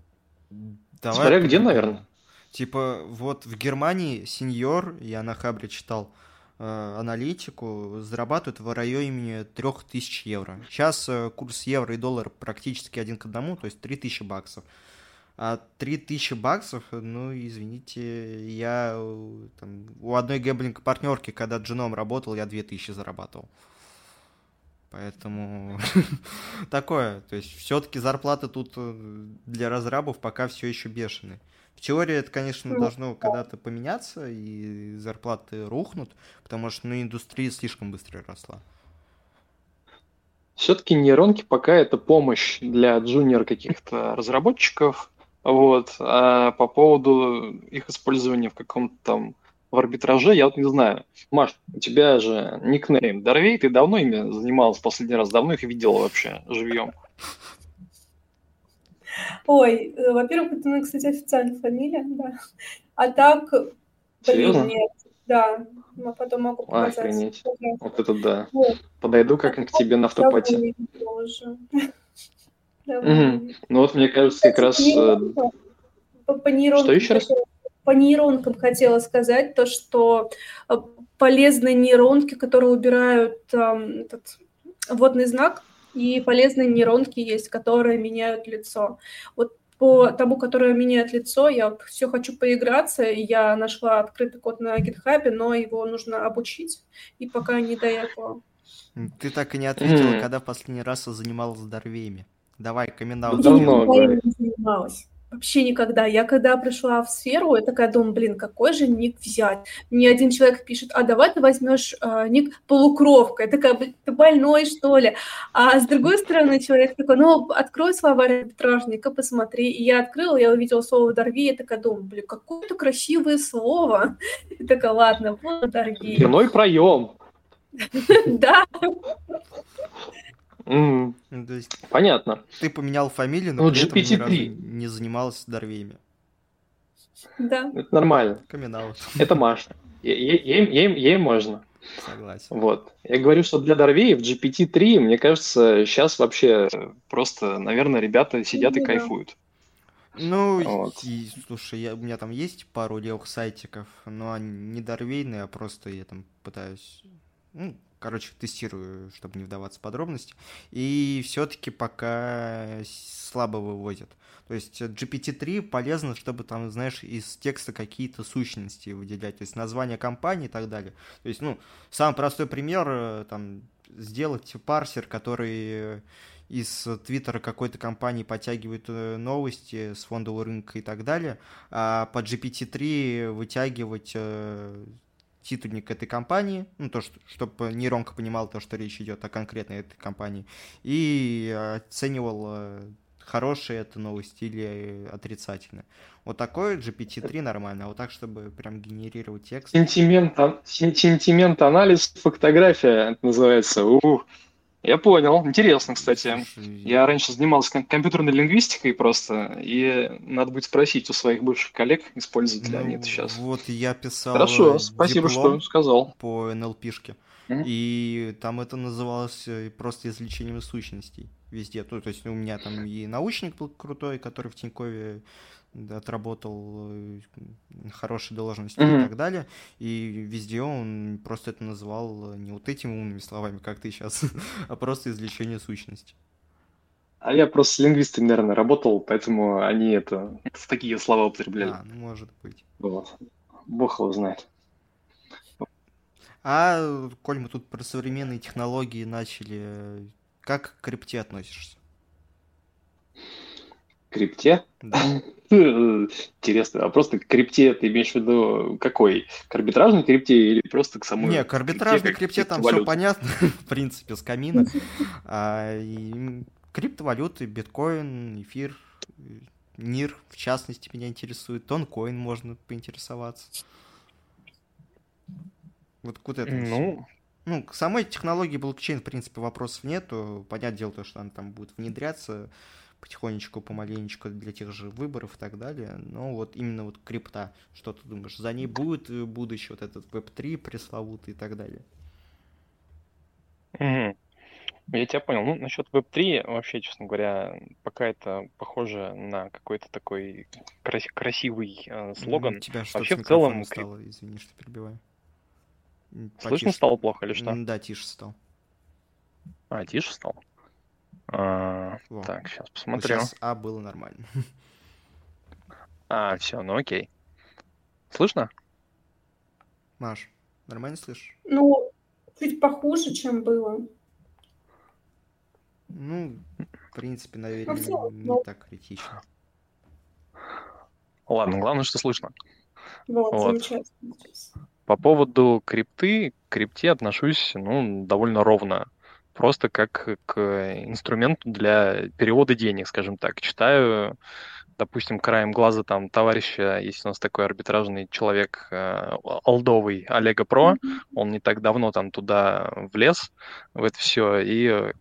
Давай Смотря где, наверное. Типа, вот в Германии сеньор, я на Хабре читал, э, аналитику, зарабатывают в районе 3000 евро. Сейчас э, курс евро и доллара практически один к одному, то есть 3000 баксов. А 3000 баксов, ну, извините, я э, там, у одной гэмблинг-партнерки, когда джином работал, я 2000 зарабатывал. Поэтому такое. То есть все-таки зарплаты тут для разрабов пока все еще бешеные. В теории это, конечно, должно когда-то поменяться, и зарплаты рухнут, потому что ну, индустрия слишком быстро росла. Все-таки нейронки пока это помощь для джуниор каких-то разработчиков. Вот. А по поводу их использования в каком-то там в арбитраже, я вот не знаю. Маш, у тебя же никнейм Дарвей, ты давно ими занималась последний раз? Давно их видела вообще живьем? Ой, э, во-первых, это, ну, кстати, официальная фамилия, да. А так, блин, нет. Да, но потом могу показать. Охренеть. Вот это да. Вот. Подойду как к тебе на автопате. Ну вот, мне кажется, как раз... Э, по нейронкам, что еще раз? По нейронкам хотела сказать то, что э, полезные нейронки, которые убирают этот водный знак, и полезные нейронки есть, которые меняют лицо. Вот по тому, которое меняет лицо, я вот все хочу поиграться, я нашла открытый код на GitHub, но его нужно обучить, и пока не до этого. Ты так и не ответила, когда в последний раз занималась здоровьями. Давай, камин Давно, Я не занималась. Вообще никогда. Я когда пришла в сферу, я такая думаю, блин, какой же ник взять? Мне один человек пишет, а давай ты возьмешь э, ник полукровка. Я такая, блин, ты больной, что ли? А с другой стороны, человек такой, ну, открой словарь арбитражника, посмотри. И я открыла, я увидела слово «дорви», я такая думаю, блин, какое-то красивое слово. И такая, ладно, вот «дорви». Дверной проем. Да. Mm. То есть Понятно. Ты поменял фамилию, но ну, при GPT-3. этом ни разу не занималась Дорвеями. Да. Это нормально. камин Это Маша. Ей, можно. Согласен. Вот. Я говорю, что для Дорвеев GPT-3, мне кажется, сейчас вообще просто, наверное, ребята сидят ну, и кайфуют. Ну, вот. и, слушай, я, у меня там есть пару левых сайтиков, но они не дорвейные, а просто я там пытаюсь ну, короче, тестирую, чтобы не вдаваться в подробности. И все-таки пока слабо выводят. То есть GPT-3 полезно, чтобы там, знаешь, из текста какие-то сущности выделять, то есть название компании и так далее. То есть, ну, самый простой пример, э, там, сделать парсер, который из Твиттера какой-то компании подтягивает э, новости с фондового рынка и так далее, а по GPT-3 вытягивать э, титульник этой компании, ну, то, что, чтобы нейронка понимала то, что речь идет о конкретной этой компании, и оценивал, э, хорошая это новость или отрицательная. Вот такой GPT-3 нормально, а вот так, чтобы прям генерировать текст. Сентимент, сентимент анализ, фотография, это называется. Ух. Я понял. Интересно, кстати. Я раньше занимался компьютерной лингвистикой просто, и надо будет спросить у своих бывших коллег, используют ли ну, они это сейчас. Вот я писал Хорошо, спасибо, что сказал. По НЛПшке. Mm-hmm. И там это называлось э, просто извлечением сущностей. везде. То, то есть у меня там и научник был крутой, который в Тинькове отработал э, хорошие должности mm-hmm. и так далее. И везде он просто это называл не вот этими умными словами, как ты сейчас, а просто извлечение сущности. А я просто с лингвистами, наверное, работал, поэтому они это в такие слова употребляли. А, ну, может быть. Вот. Бог его знает. А, коль мы тут про современные технологии начали, как к крипте относишься? Крипте? Да. Интересно, а просто к крипте ты имеешь в виду какой? К арбитражной крипте или просто к самой Не, к арбитражной крипте, крипте там все понятно, в принципе, с камина. А, и криптовалюты, биткоин, эфир, НИР, в частности, меня интересует. Тонкоин можно поинтересоваться. Вот куда это? Ну, ну, к самой технологии блокчейн, в принципе, вопросов нету. Понятное дело, то, что она там будет внедряться потихонечку, помаленечку для тех же выборов и так далее. Но вот именно вот крипта, что ты думаешь, за ней будет будущее, вот этот Web3 пресловутый и так далее? Угу. Я тебя понял. Ну, насчет Web3, вообще, честно говоря, пока это похоже на какой-то такой крас- красивый э, слоган. У тебя вообще в целом стало, извини, что перебиваю. Потише. Слышно стало плохо или что? Да, тише стал. А, тише стал? А, так, сейчас посмотрю. сейчас А было нормально. А, все, ну окей. Слышно? Маш, нормально слышишь? Ну, чуть похуже, чем было. Ну, в принципе, наверное, ну, не ну... так критично. Ладно, главное, что слышно. Вот, вот. замечательно. По поводу крипты, к крипте отношусь, ну, довольно ровно просто как к инструменту для перевода денег, скажем так. Читаю, допустим, краем глаза там товарища, есть у нас такой арбитражный человек, э, Алдовый, Олега Про, он не так давно там туда влез, в это все, и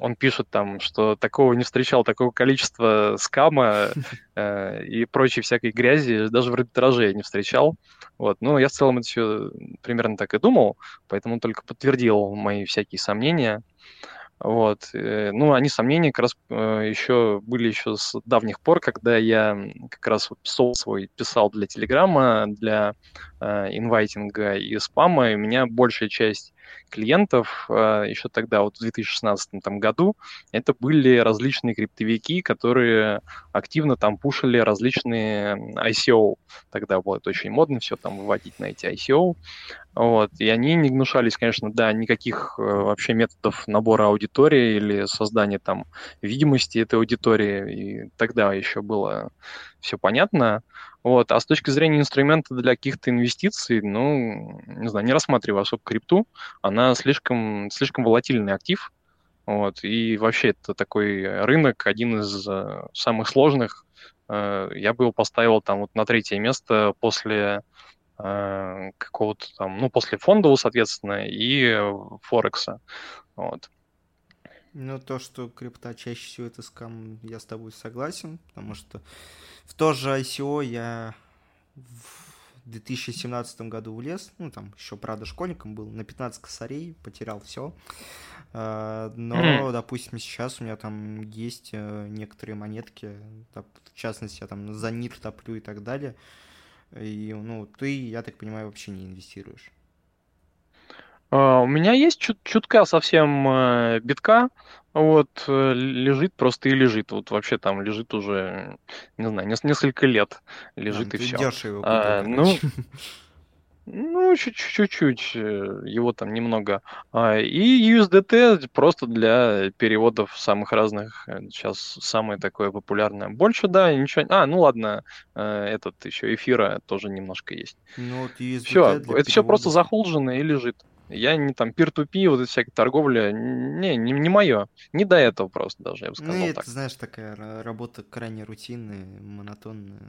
он пишет там, что такого не встречал, такого количества скама э, и прочей всякой грязи даже в арбитраже я не встречал. Вот. Ну, я в целом это все примерно так и думал, поэтому только подтвердил мои всякие сомнения. Вот. Э, ну, они сомнения как раз э, еще были еще с давних пор, когда я как раз сол свой писал для Телеграма, для э, инвайтинга и спама, и у меня большая часть клиентов а, еще тогда, вот в 2016 там, году, это были различные криптовики, которые активно там пушили различные ICO. Тогда было это очень модно все там выводить на эти ICO. Вот. И они не гнушались, конечно, да, никаких э, вообще методов набора аудитории или создания там видимости этой аудитории. И тогда еще было все понятно. Вот. А с точки зрения инструмента для каких-то инвестиций, ну, не знаю, не рассматриваю особо крипту. Она слишком, слишком волатильный актив. Вот. И вообще это такой рынок, один из uh, самых сложных. Uh, я бы его поставил там вот на третье место после uh, какого-то там, ну, после фондового, соответственно, и Форекса. Вот. Ну, то, что крипта чаще всего это скам, я с тобой согласен, потому что в то же ICO я в 2017 году влез, ну, там еще, правда, школьником был, на 15 косарей, потерял все. А, но, mm-hmm. допустим, сейчас у меня там есть э, некоторые монетки, в частности, я там за НИР топлю и так далее. И, ну, ты, я так понимаю, вообще не инвестируешь. Uh, у меня есть чут чутка совсем uh, битка, вот, э, лежит просто и лежит. Вот вообще там лежит уже, не знаю, несколько лет лежит а, и все. Купил, а, ну, ну, чуть-чуть, э, его там немного. А, и USDT просто для переводов самых разных. Сейчас самое такое популярное. Больше, да, ничего. А, ну ладно, этот еще эфира тоже немножко есть. Ну, вот USDT все, это все просто захолджено и лежит. Я не там пир-ту-пи, вот эта всякая торговля, не, не, не мое. Не до этого просто даже, я бы сказал ну, так. это, знаешь, такая работа крайне рутинная, монотонная.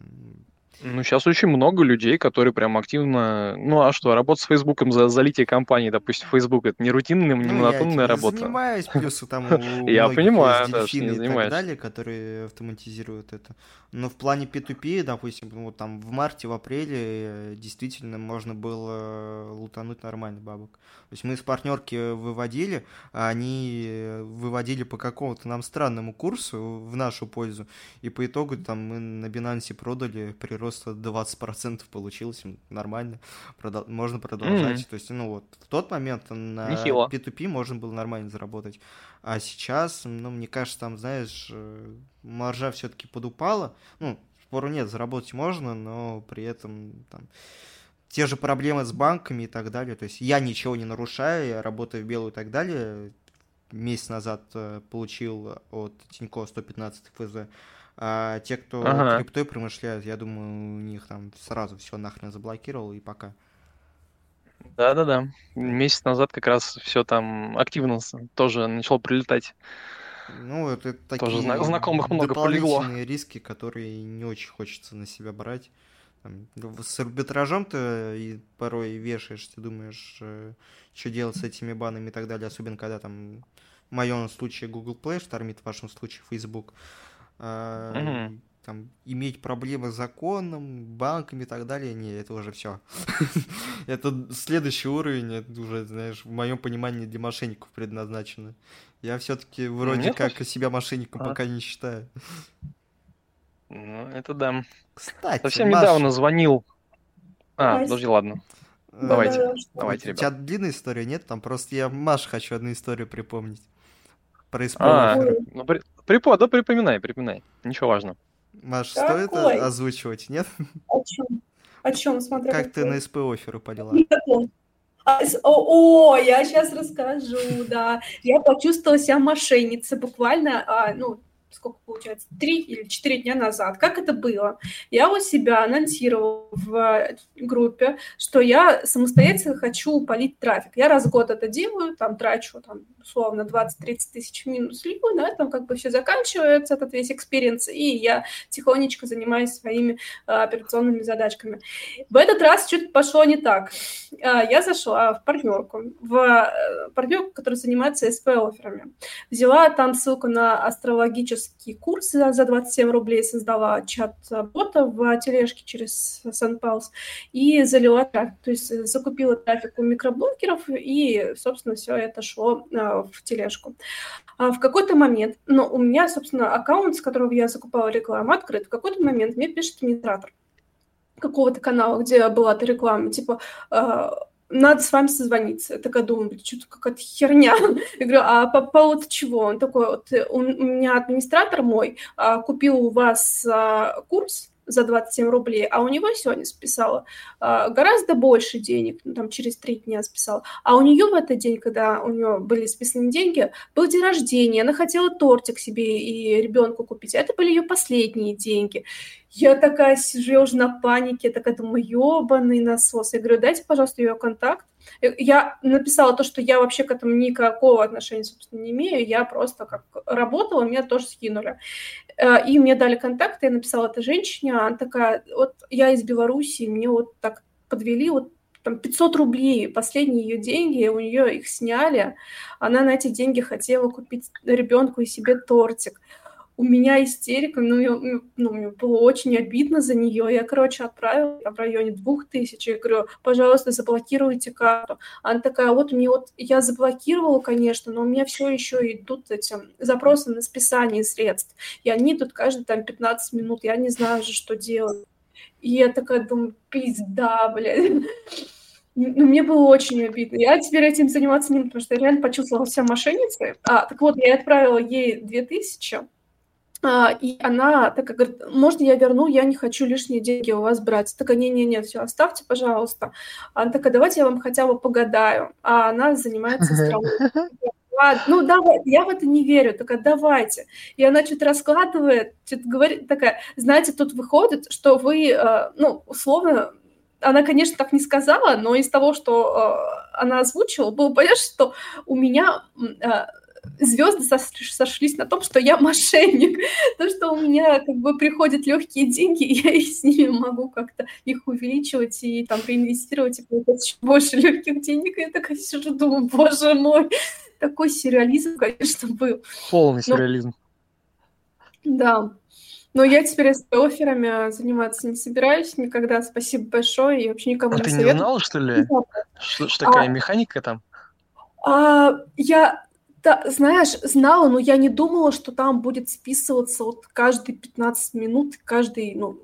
Ну, сейчас очень много людей, которые прям активно... Ну, а что, работа с Фейсбуком за залитие компании, допустим, Facebook, это не рутинная, не ну, монотонная работа. Я занимаюсь, плюс там Я понимаю, да, что не и так далее, которые автоматизируют это. Но в плане P2P, допустим, вот там в марте, в апреле э, действительно можно было лутануть нормально бабок. То есть мы с партнерки выводили, а они выводили по какому-то нам странному курсу в нашу пользу, и по итогу там мы на Binance продали прирост просто 20% получилось, нормально, продол- можно продолжать. Mm-hmm. То есть, ну вот, в тот момент на Нехило. P2P можно было нормально заработать. А сейчас, ну, мне кажется, там, знаешь, э, маржа все-таки подупала. Ну, спору нет, заработать можно, но при этом там те же проблемы с банками и так далее. То есть я ничего не нарушаю, я работаю в белую и так далее. Месяц назад э, получил от Тинько 115 ФЗ. А те, кто ага. криптой промышляют, я думаю, у них там сразу все нахрен заблокировал и пока. Да-да-да. Месяц назад как раз все там активно тоже начало прилетать. Ну, это такие тоже знакомых много полегло. риски, которые не очень хочется на себя брать. Там, с арбитражом ты порой вешаешь, ты думаешь, э, что делать с этими банами и так далее, особенно когда там в моем случае Google Play штормит, в вашем случае Facebook э, угу. там, иметь проблемы с законом, банками и так далее, не, это уже все. это следующий уровень, это уже, знаешь, в моем понимании для мошенников предназначено. Я все-таки вроде Нет, как себя мошенником а. пока не считаю. Ну, это да. Кстати, Совсем Маш... недавно звонил. А, подожди, ладно. Э, давайте, да, давайте, ребят. У тебя длинная история нет? Там просто я Маш хочу одну историю припомнить. Про А, ну, при... Припо, да припоминай, припоминай. Ничего важного. Маш, Какой? стоит озвучивать, нет? О чем? О чем, смотри. Как ты на CPA офферу подела? А, о, о, я сейчас расскажу, да. Я почувствовала себя мошенницей буквально, а, ну, сколько получается, три или четыре дня назад. Как это было? Я у себя анонсировала в группе, что я самостоятельно хочу полить трафик. Я раз в год это делаю, там трачу там, условно 20-30 тысяч минус либо, на этом как бы все заканчивается, этот весь экспириенс, и я тихонечко занимаюсь своими а, операционными задачками. В этот раз что-то пошло не так. А, я зашла в партнерку, в э, партнерку, которая занимается СП-офферами. Взяла там ссылку на астрологический курс за, за 27 рублей, создала чат-бота в тележке через SendPulse и залила трафик, то есть закупила трафик у микроблогеров, и, собственно, все это шло а, в тележку. А в какой-то момент, ну, у меня, собственно, аккаунт, с которого я закупала рекламу, открыт. В какой-то момент мне пишет администратор какого-то канала, где была эта реклама, типа, э, надо с вами созвониться. Я такая думаю, что-то какая-то херня. Я говорю, а по поводу чего? Он такой, вот у меня администратор мой а, купил у вас а, курс за 27 рублей, а у него сегодня списала а, гораздо больше денег, ну, там через три дня списала. А у нее в этот день, когда у нее были списаны деньги, был день рождения, она хотела тортик себе и ребенку купить, это были ее последние деньги. Я такая сижу, я уже на панике, такая думаю, ебаный насос. Я говорю, дайте, пожалуйста, ее контакт. Э, я написала то, что я вообще к этому никакого отношения, собственно, не имею. Я просто как работала, меня тоже скинули. Э, и мне дали контакты, я написала этой женщине, она такая, вот я из Беларуси, мне вот так подвели, вот там 500 рублей, последние ее деньги, у нее их сняли, она на эти деньги хотела купить ребенку и себе тортик у меня истерика, ну, я, ну, мне было очень обидно за нее. Я, короче, отправила в районе двух тысяч. Я говорю, пожалуйста, заблокируйте карту. Она такая, вот мне вот, я заблокировала, конечно, но у меня все еще идут эти запросы на списание средств. И они тут каждые там 15 минут, я не знаю же, что делать. И я такая думаю, пизда, блядь. Ну, мне было очень обидно. Я теперь этим заниматься не буду, потому что я реально почувствовала себя мошенницей. А, так вот, я отправила ей 2000, а, и она такая говорит, можно я верну, я не хочу лишние деньги у вас брать. Такая, не-не-не, все, оставьте, пожалуйста. Она такая, давайте я вам хотя бы погадаю. А она занимается астрологией. Ну, давай, я в это не верю, такая, давайте. И она что-то раскладывает, что-то говорит, такая, знаете, тут выходит, что вы, э, ну, условно, она, конечно, так не сказала, но из того, что э, она озвучила, было понятно, что у меня э, звезды сошлись на том, что я мошенник. То, что у меня как бы приходят легкие деньги, я и с ними могу как-то их увеличивать и там реинвестировать и получать еще больше легких денег. И я такая сижу, думаю, боже мой, такой сюрреализм, конечно, был. Полный сюрреализм. Но, да. Но я теперь с офферами заниматься не собираюсь никогда. Спасибо большое. И вообще никому а не ты советую. не знала, что ли? Что, что такая а, механика там? А, я, да, знаешь, знала, но я не думала, что там будет списываться вот каждые 15 минут, каждый, ну,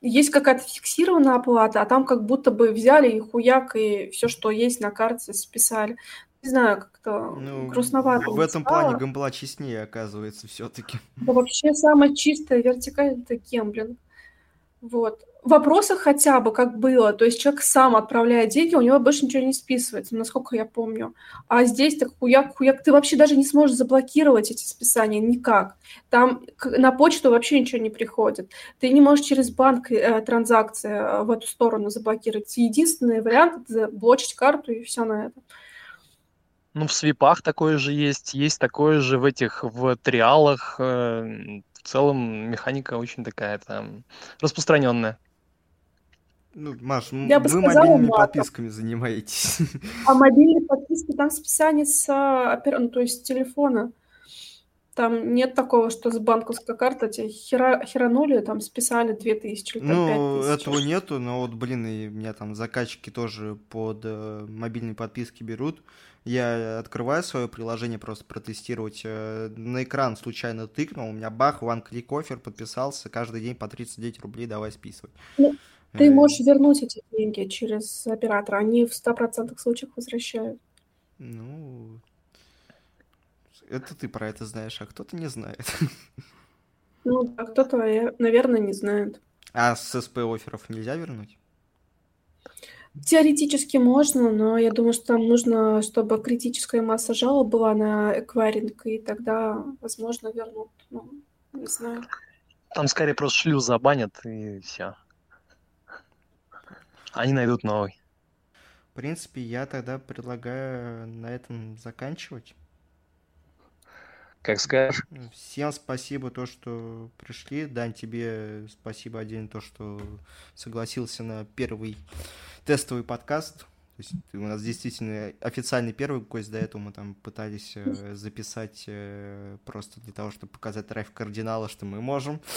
есть какая-то фиксированная оплата, а там как будто бы взяли и хуяк, и все, что есть на карте, списали. Не знаю, как-то ну, грустновато. В этом стало. плане гамбла честнее, оказывается, все-таки. Да вообще самая чистая вертикаль это гемблинг. Вот вопросах хотя бы как было, то есть человек сам отправляет деньги, у него больше ничего не списывается, насколько я помню. А здесь так хуяк, хуяк, ты вообще даже не сможешь заблокировать эти списания никак. Там на почту вообще ничего не приходит. Ты не можешь через банк э, транзакции э, в эту сторону заблокировать. Единственный вариант – это блочить карту и все на этом. Ну, в свипах такое же есть, есть такое же в этих, в триалах. Э, в целом механика очень такая там распространенная. Ну, Маш, Я вы сказала, мобильными матом. подписками занимаетесь. А мобильные подписки там списание с, ну, то есть с телефона. Там нет такого, что с банковской карты тебе хера, херанули, там списали 2000 или Ну, этого нету, но вот, блин, и меня там заказчики тоже под э, мобильные подписки берут. Я открываю свое приложение просто протестировать. Э, на экран случайно тыкнул, у меня бах, one click offer, подписался, каждый день по 39 рублей давай списывать. Ну, ты можешь вернуть эти деньги через оператора, они в 100% случаях возвращают. Ну, это ты про это знаешь, а кто-то не знает. Ну, а кто-то, наверное, не знает. А с СП офферов нельзя вернуть? Теоретически можно, но я думаю, что там нужно, чтобы критическая масса жалоб была на эквайринг, и тогда, возможно, вернут. Ну, не знаю. Там скорее просто шлюз забанят, и все. Они найдут новый. В принципе, я тогда предлагаю на этом заканчивать. Как скажешь. Всем спасибо, то, что пришли. Дань, тебе спасибо отдельно, то, что согласился на первый тестовый подкаст. Есть у нас действительно официальный первый гость, до этого мы там пытались э, записать э, просто для того, чтобы показать трафик кардинала, что мы можем.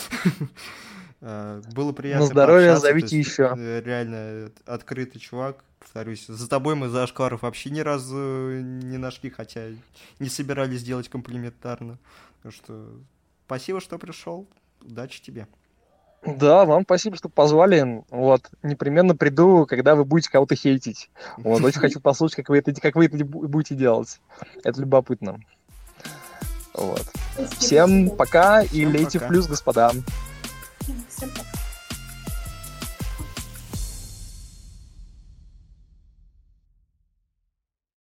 Э, было приятно. На здоровье зовите еще. Реально открытый чувак. Повторюсь, за тобой мы за Ашкаров вообще ни разу не нашли, хотя не собирались делать комплиментарно. Так что спасибо, что пришел. Удачи тебе. Да, вам спасибо, что позвали. Вот, непременно приду, когда вы будете кого-то хейтить. Вот, очень хочу послушать, как вы это, как вы это будете делать. Это любопытно. Вот. Всем пока и лейте в плюс, господа.